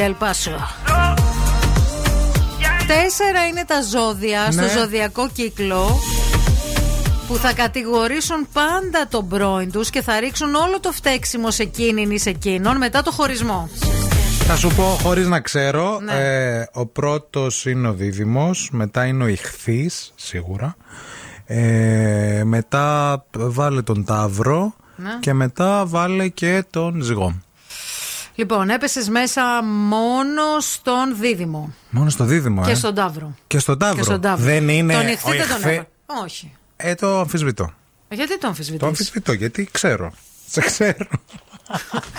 Κάμπια ελπάσο. Τέσσερα είναι τα ζώδια στο Ναι. ζωδιακό κύκλο που θα κατηγορήσουν πάντα τον πρώην τους και θα ρίξουν όλο το φταίξιμο σε εκείνην ή σε εκείνον μετά το χωρισμό. Θα σου πω χωρίς να ξέρω. Ναι. Ε, ο πρώτος είναι ο δίδυμος, μετά είναι ο ηχθής, σίγουρα. Ε, μετά βάλε τον ταύρο Ναι. και μετά βάλε και τον ζυγό. Λοιπόν, έπεσες μέσα μόνο στον δίδυμο Μόνο στο δίδυμο, και ε; στον ταύρο. Και στον ταύρο. Και στον ταύρο. Δεν είναι Τον ο ηχθή δεν τον ηχθή- έβαλε. Όχι. Ε, το αμφισβητώ. Γιατί τον Το αμφισβητείς; αμφισβητώ γιατί ξέρω. Σε ξέρω.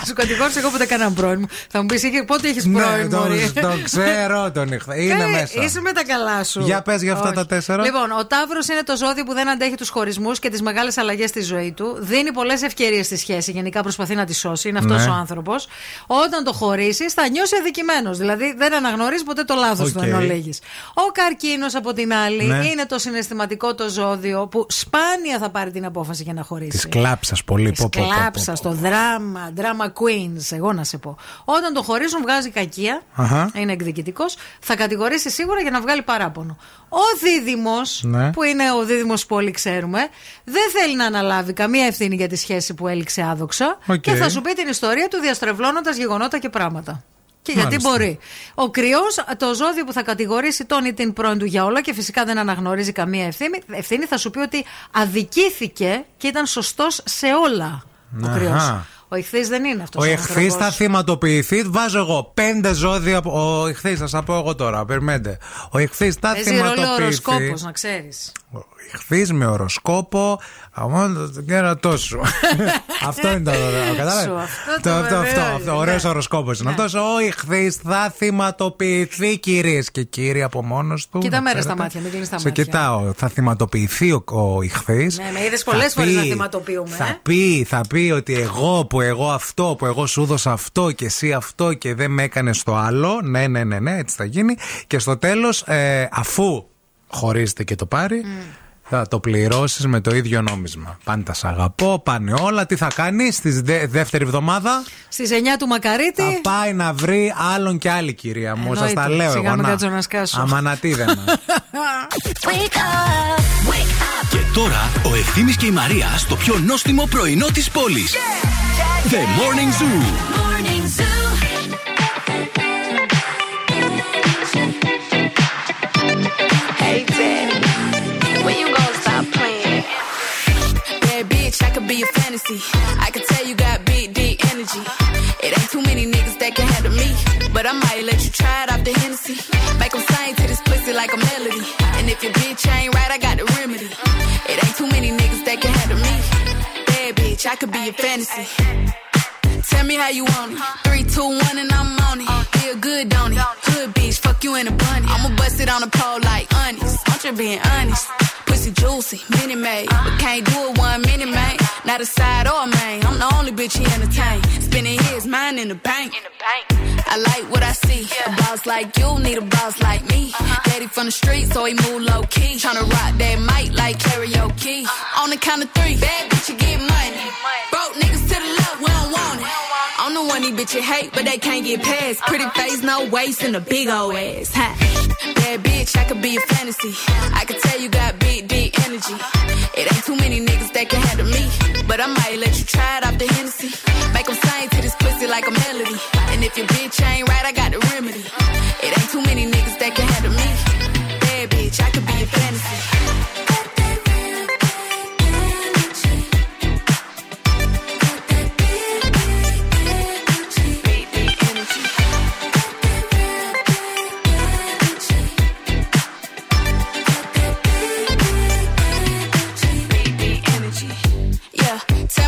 Σου κατηγόρησα εγώ ποτέ κανέναν πρώην μου. Θα μου πεις πότε έχει πρώην, ναι, Μωρή. το, το ξέρω τον ηχθή. Είναι Καλέ, μέσα. Είσαι με τα καλά σου. Για πες για αυτά Όχι. τα τέσσερα. Λοιπόν, ο Ταύρος είναι το ζώδιο που δεν αντέχει τους χωρισμούς και τις μεγάλες αλλαγές στη ζωή του. Δίνει πολλές ευκαιρίες στη σχέση. Γενικά προσπαθεί να τη σώσει. Είναι αυτός Ναι. ο άνθρωπος. Όταν το χωρίσεις, θα νιώσει αδικημένος. Δηλαδή δεν αναγνωρίζεις ποτέ το λάθος του Οκ. εν ολίγοις. Ο καρκίνος, από την άλλη, Ναι. είναι το συναισθηματικό το ζώδιο που σπάνια θα πάρει την απόφαση για να χωρίσει. Της κλάψας πολύ. πω, πω, πω, πω. Κλάψα στο δράμα, drama queens, εγώ να σε πω. Όταν το χωρίζουν, βγάζει κακία. Αχα. Είναι εκδικητικός. Θα κατηγορήσει σίγουρα για να βγάλει παράπονο. Ο δίδυμος, Ναι. που είναι ο δίδυμος που όλοι ξέρουμε, δεν θέλει να αναλάβει καμία ευθύνη για τη σχέση που έληξε άδοξα Οκ. και θα σου πει την ιστορία του διαστρεβλώνοντας γεγονότα και πράγματα. Και γιατί Μάλιστα. μπορεί. Ο κρυός, το ζώδιο που θα κατηγορήσει τον ή την πρώην του για όλα και φυσικά δεν αναγνωρίζει καμία ευθύνη, ευθύνη θα σου πει ότι αδικήθηκε και ήταν σωστός σε όλα. Ο Αχα. Κρυός. Ο ηχθής δεν είναι αυτός. Ο εχθή θα θυματοποιηθεί. Βάζω εγώ πέντε ζώδια. από- Ο εχθή, θα σας πω εγώ τώρα. Περιμένετε. Ο εχθή θα Παίζει ρόλο θυματοποιηθεί. οροσκόπος, να ξέρεις. Εχθή με οροσκόπο. Αμόν το κέρατό σου. [laughs] αυτό είναι το ωραίο. Κατάλαβες; Σου, αυτό Το- το Αυτό, αυτό, βεβαίως, αυτό. ναι. Ωραίος οροσκόπος είναι αυτός. Ο εχθή θα θυματοποιηθεί, κυρίες και κύριοι, από μόνος του. Κοίτα να μέρα στα ξέρετε. μάτια, μην κλείνει τα Σε μάτια. κοιτάω. Θα θυματοποιηθεί ο, ο ηχθής. Ναι, με είδες πολλές φορές να θυματοποιούμε. Θα ε. πει, θα πει ότι εγώ που εγώ αυτό, που εγώ σου έδωσα αυτό και εσύ αυτό και δεν με έκανες το άλλο. Ναι, ναι, ναι, ναι, έτσι θα γίνει. Και στο τέλος, αφού χωρίζετε και το πάρει, θα το πληρώσεις με το ίδιο νόμισμα. Πάντα σ' αγαπώ, πάνε όλα. Τι θα κάνεις στη δεύτερη εβδομάδα, Στις 9 του Μακαρίτη. θα πάει να βρει άλλον και άλλη κυρία μου. Σας Εννοείται. τα λέω Σιγά εγώ. μην να. κάτσω να σκάσω. Αμανατίδενα. [laughs] Wake up, wake up. Και τώρα ο Ευθύμης και η Μαρία στο πιο νόστιμο πρωινό της πόλης. The Morning Zoo. Morning Zoo. Be a fantasy. I could tell you got big, deep energy. It ain't too many niggas that can handle me. But I might let you try it off the Hennessy. Make 'em sing to this pussy like a melody. And if your bitch ain't right, I got the remedy. It ain't too many niggas that can handle me. Bad bitch, I could be a fantasy. Tell me how you want it. Three, two, one, and I'm on it. Feel good, don't it? Hood bitch, fuck you in a bunny. I'ma bust it on the pole like honest. I'm just being honest. Pussy juicy, mini made. But can't do it one mini man. Not a side or a main. I'm the only bitch he entertain. Spending his mind in the bank. I like what I see. A boss like you need a boss like me. Daddy from the street, so he move low key. Tryna rock that mic like karaoke. On the count of three, bad bitch, you get money. Broke niggas The one these bitches hate, but they can't get past. Pretty face, no waist, and a big old ass. Ha. Bad bitch, I could be a fantasy. I could tell you got big, deep energy. It ain't too many niggas that can handle me. But I might let you try it off the Hennessy. Make 'em sing to this pussy like a melody. And if your bitch ain't right, I got the remedy. It ain't too many niggas that can handle me. Bad bitch, I could be a fantasy.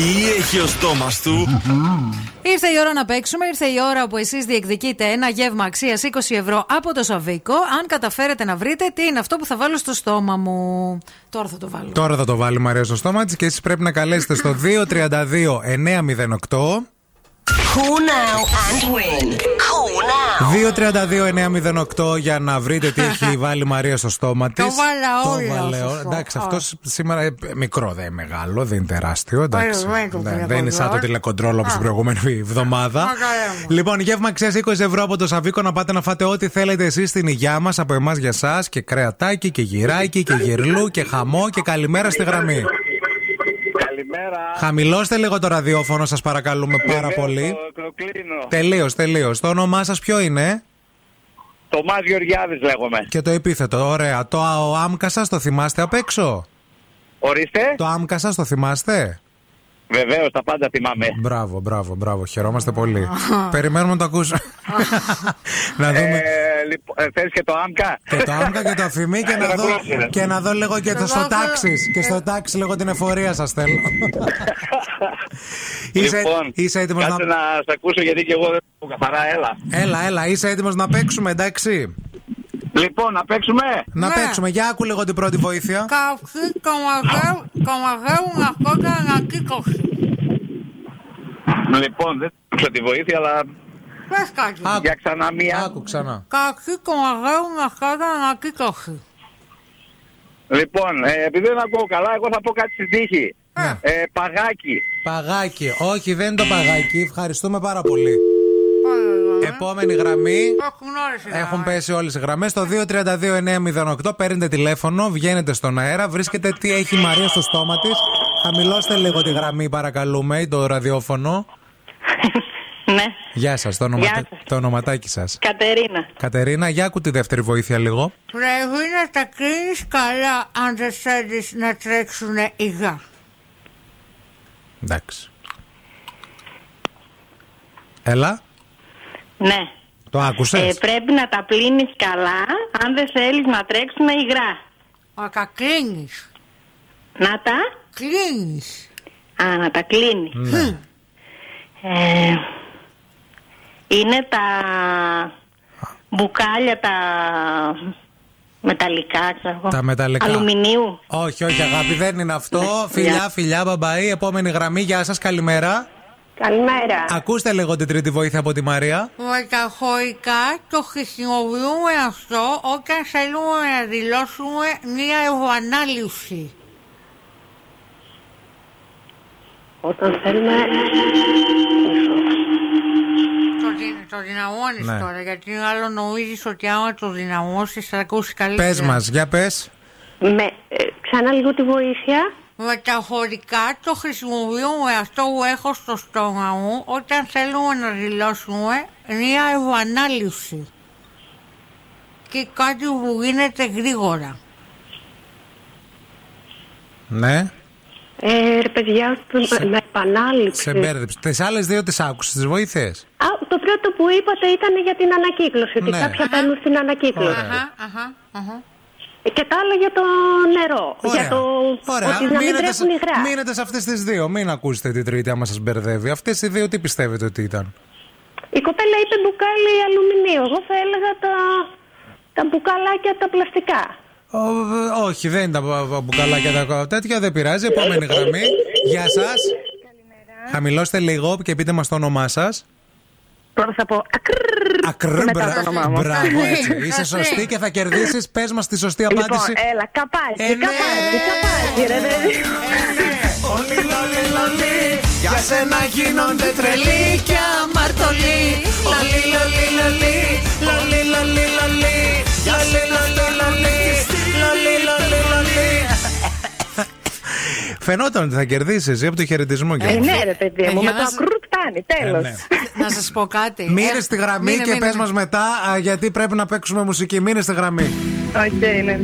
Τι έχει ο στόμας του; Ήρθε η ώρα να παίξουμε. Ήρθε η ώρα που εσείς διεκδικείτε ένα γεύμα αξίας 20 ευρώ από το Σαββίκο. Αν καταφέρετε να βρείτε τι είναι αυτό που θα βάλω στο στόμα μου. Τώρα θα το βάλω. Τώρα θα το βάλει η Μαρία στο στόμα της και εσείς πρέπει να καλέσετε στο [laughs] 232 908. Call now and win. Call now. 232-908 για να βρείτε τι έχει [laughs] βάλει η Μαρία στο στόμα της. Το βάλα όλα στο στόμα. Εντάξει, αυτός σήμερα ε, μικρό δεν είναι μεγάλο, δεν είναι τεράστιο. Εντάξει. δεν είναι το Ναι, τηλεκοντρόλ. δεν είναι σαν το τηλεκοντρόλ όπως την προηγούμενη εβδομάδα. Λοιπόν, γεύμα αξίας 20 ευρώ από το Σαββίκο να πάτε να φάτε ό,τι θέλετε εσείς στην υγειά μας από εμάς για εσά και κρεατάκι και γυράκι και γυρλού και χαμό και καλημέρα στη γραμμή. Καλημέρα. Χαμηλώστε λίγο το ραδιόφωνο, σας παρακαλούμε πάρα Βεβαίως, πολύ. Το, το κλείνω. Τελείως, τελείως. Το όνομά σας ποιο είναι; Το Μάς Γεωργιάδης λέγομαι. Και το επίθετο, ωραία. Το ο άμκα σα το θυμάστε απ' έξω; Ορίστε. Το άμκα σα το θυμάστε; Βεβαίως, τα πάντα θυμάμαι. Μπράβο, μπράβο, μπράβο. Χαιρόμαστε πολύ. [laughs] Περιμένουμε να το ακούσουμε. [laughs] να δούμε. Ε, λοιπόν, ε, θες και το άμκα; Και το άμκα και το αφημί και να δω, και να δω λίγο και το στο τάξη. Και στο τάξη λίγο την εφορία σας θέλω. [laughs] είσαι, Λοιπόν, είσαι έτοιμος κάτσε να... να σε ακούσω γιατί και εγώ δεν έχω καθαρά, έλα. Έλα, έλα, είσαι έτοιμος να παίξουμε, εντάξει. Λοιπόν, να παίξουμε; Να Ναι. παίξουμε, για άκου λίγο την πρώτη βοήθεια. Καυξή κομαγέου ναρκώτα ανακύκλωση. Λοιπόν, δεν ξέρω τη βοήθεια, αλλά Πες κάτι. για ξανά μία. Άκου ξανά. Καυξή κομαγέου ναρκώτα ανακύκλωση. Λοιπόν, ε, επειδή δεν ακούω καλά, εγώ θα πω κάτι στην τύχη. Ε, παγάκι. Παγάκι. Όχι, δεν είναι το παγάκι. Ευχαριστούμε πάρα πολύ. Επόμενη γραμμή. Έχουν πέσει όλες οι γραμμές. Στο 232-908 παίρνετε τηλέφωνο, βγαίνετε στον αέρα, βρίσκετε τι έχει η Μαρία στο στόμα της. Χαμηλώστε λίγο τη γραμμή, παρακαλούμε, ή το ραδιόφωνο. [laughs] Ναι, Γεια σας, το, ονοματα... Γεια σας. το ονοματάκι σας. Κατερίνα. Κατερίνα, για άκου τη δεύτερη βοήθεια λίγο. Πρέπει να τα κλείνεις καλά αν δεν θέλεις να τρέξουν υγά. Εντάξει. Έλα, Ναι. το άκουσες; Ε, πρέπει να τα πλύνεις καλά αν δεν θέλεις να τρέξουν υγρά. Να τα κλείνεις. Να τα... Κλείνεις. Α, να τα κλείνεις. Ναι. Ε, είναι τα μπουκάλια τα μεταλλικά, ξέρω εγώ. Τα μεταλλικά. Αλουμινίου. Όχι, όχι, αγάπη, δεν είναι αυτό. φιλιά, φιλιά, μπαμπαή. Επόμενη γραμμή, γεια σας, καλημέρα. Καλημέρα. Ακούστε λίγο την τρίτη βοήθεια από τη Μαρία. Μεταφορικά το χρησιμοποιούμε αυτό όταν θέλουμε να δηλώσουμε μία ευανάλυση. Όταν θέλουμε... Το, δι- το δυναμώνεις Ναι. τώρα, γιατί άλλο νομίζεις ότι άμα το δυναμώσεις θα ακούσεις καλύτερα. Πες μας, για πες. Με, ε, ξανά λίγο τη βοήθεια. Μεταφορικά το χρησιμοποιούμε αυτό που έχω στο στόμα μου όταν θέλουμε να δηλώσουμε μία ευανάλυση. Και κάτι που γίνεται γρήγορα. Ναι, Ε, ρε παιδιά, με επανάληψη. σε μπέρδεψε. Τις άλλες δύο τις άκουσες, τις βοήθειες. Α, το πρώτο που είπατε ήταν για την ανακύκλωση, ότι Ναι. κάποια μπαίνουν στην ανακύκλωση. Αχα, αχα, αχα. Και τα άλλα για το νερό. Για το Ωραία. ότι να μην Μείνετε, τρέχουν σε- υγρά. μείνετε σε αυτές τις δύο. Μην ακούσετε την τρίτη, άμα σας μπερδεύει. Αυτές οι δύο τι πιστεύετε ότι ήταν; Η κοπέλα είπε μπουκάλι αλουμινίου. Εγώ θα έλεγα τα, τα μπουκαλάκια τα πλαστικά. Ο, ε, όχι, δεν είναι τα μπου- μπου- μπουκαλάκια τα τέτοια, δεν πειράζει. Επόμενη γραμμή. Γεια σας. Χαμηλώστε λίγο και πείτε μας το όνομά σας. Τώρα θα πω Ακρ, μετά μπρα- το όνομά μου. Μπράβο, έτσι. Είσαι σωστή και θα κερδίσει. Πε μα τη σωστή απάντηση. Λοιπόν, έλα, καπάκι, Ε, ναι. καπάκι, καπάκι, ρε παιδί. Όλοι λολί λολί Για σένα γίνονται τρελοί και αμαρτωλοί Όλοι λολί λολί Λολί λολί λολί Για σένα Φαινόταν ότι θα κερδίσεις εσύ από το χαιρετισμό και Ε, ναι, ρε παιδί μου, για με να το σ- ακρούτ φτάνει, τέλος. ναι. Να σας πω κάτι. Μείνε Ε, στη γραμμή μείνε, και μείνε, πες μείνε. μας μετά α, γιατί πρέπει να παίξουμε μουσική. Μείνε στη γραμμή. Οκ, ναι.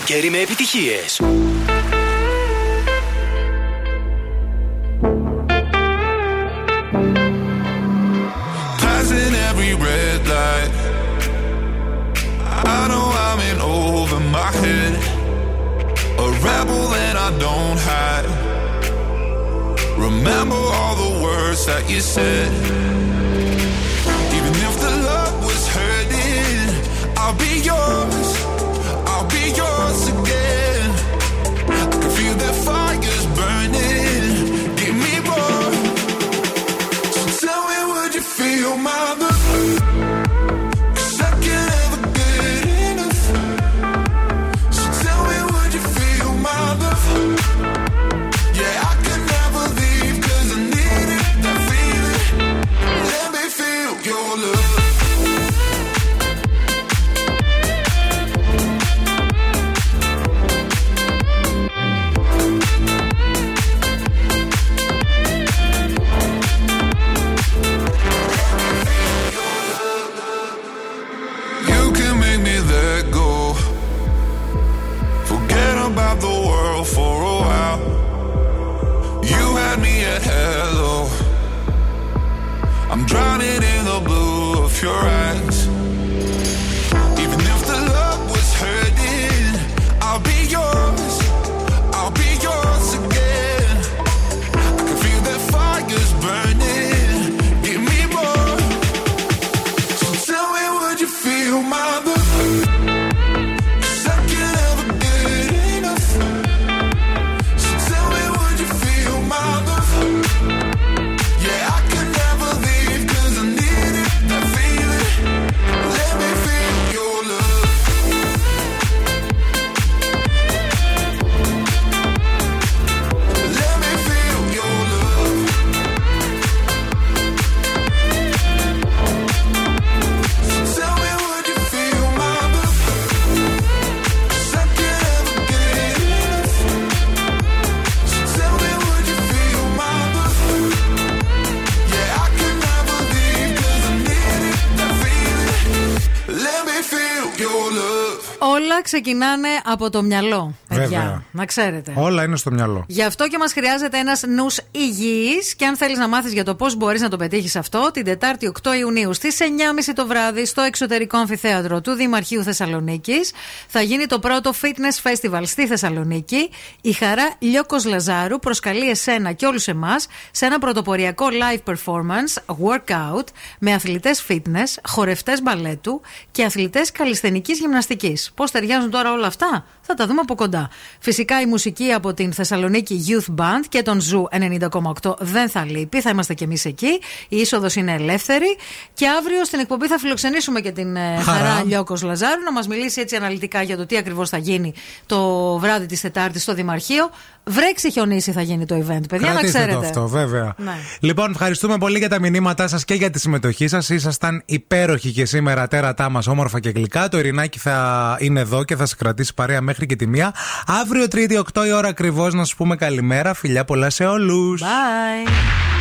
Καλοκαίρι με επιτυχίες. Ξεκινάνε από το μυαλό, παιδιά. Βέβαια. Να ξέρετε. Όλα είναι στο μυαλό. Γι' αυτό και μας χρειάζεται ένας νους υγιής. Και αν θέλεις να μάθεις για το πώς μπορείς να το πετύχεις αυτό, την Τετάρτη 8 Ιουνίου στις 9.30 το βράδυ στο εξωτερικό αμφιθέατρο του Δημαρχείου Θεσσαλονίκης θα γίνει το πρώτο Fitness Festival στη Θεσσαλονίκη. Η χαρά Λιώκος Λαζάρου προσκαλεί εσένα και όλους εμάς σε ένα πρωτοποριακό live performance, workout, με αθλητές fitness, χορευτές μπαλέτου και αθλητές καλλισθενικής γυμναστικής. Πώς ταιριάζουν τώρα όλα αυτά, θα τα δούμε από κοντά. Φυσικά η μουσική από την Θεσσαλονίκη Youth Band και τον Zoo 90,8 δεν θα λείπει, θα είμαστε κι εμείς εκεί. Η είσοδος είναι ελεύθερη. Και αύριο στην εκπομπή θα φιλοξενήσουμε και την ε, Χαρά. Χαρά Λιώκος Λαζάρου να μας μιλήσει έτσι αναλυτικά για το τι ακριβώς θα γίνει το βράδυ της Τετάρτης στο Δημαρχείο. Βρέξει χιονίσει θα γίνει το event, παιδιά, να Κρατήστε ξέρετε. το αυτό, βέβαια. Ναι. Λοιπόν, ευχαριστούμε πολύ για τα μηνύματά σας και για τη συμμετοχή σας. Ήσασταν υπέροχοι και σήμερα τέρατά μας, όμορφα και γλυκά. Το Ειρηνάκι θα είναι εδώ και θα σε κρατήσει παρέα μέχρι και τη μία. Αύριο Τρίτη, 8 η ώρα ακριβώς, να σου πούμε καλημέρα. Φιλιά πολλά σε όλους. Bye.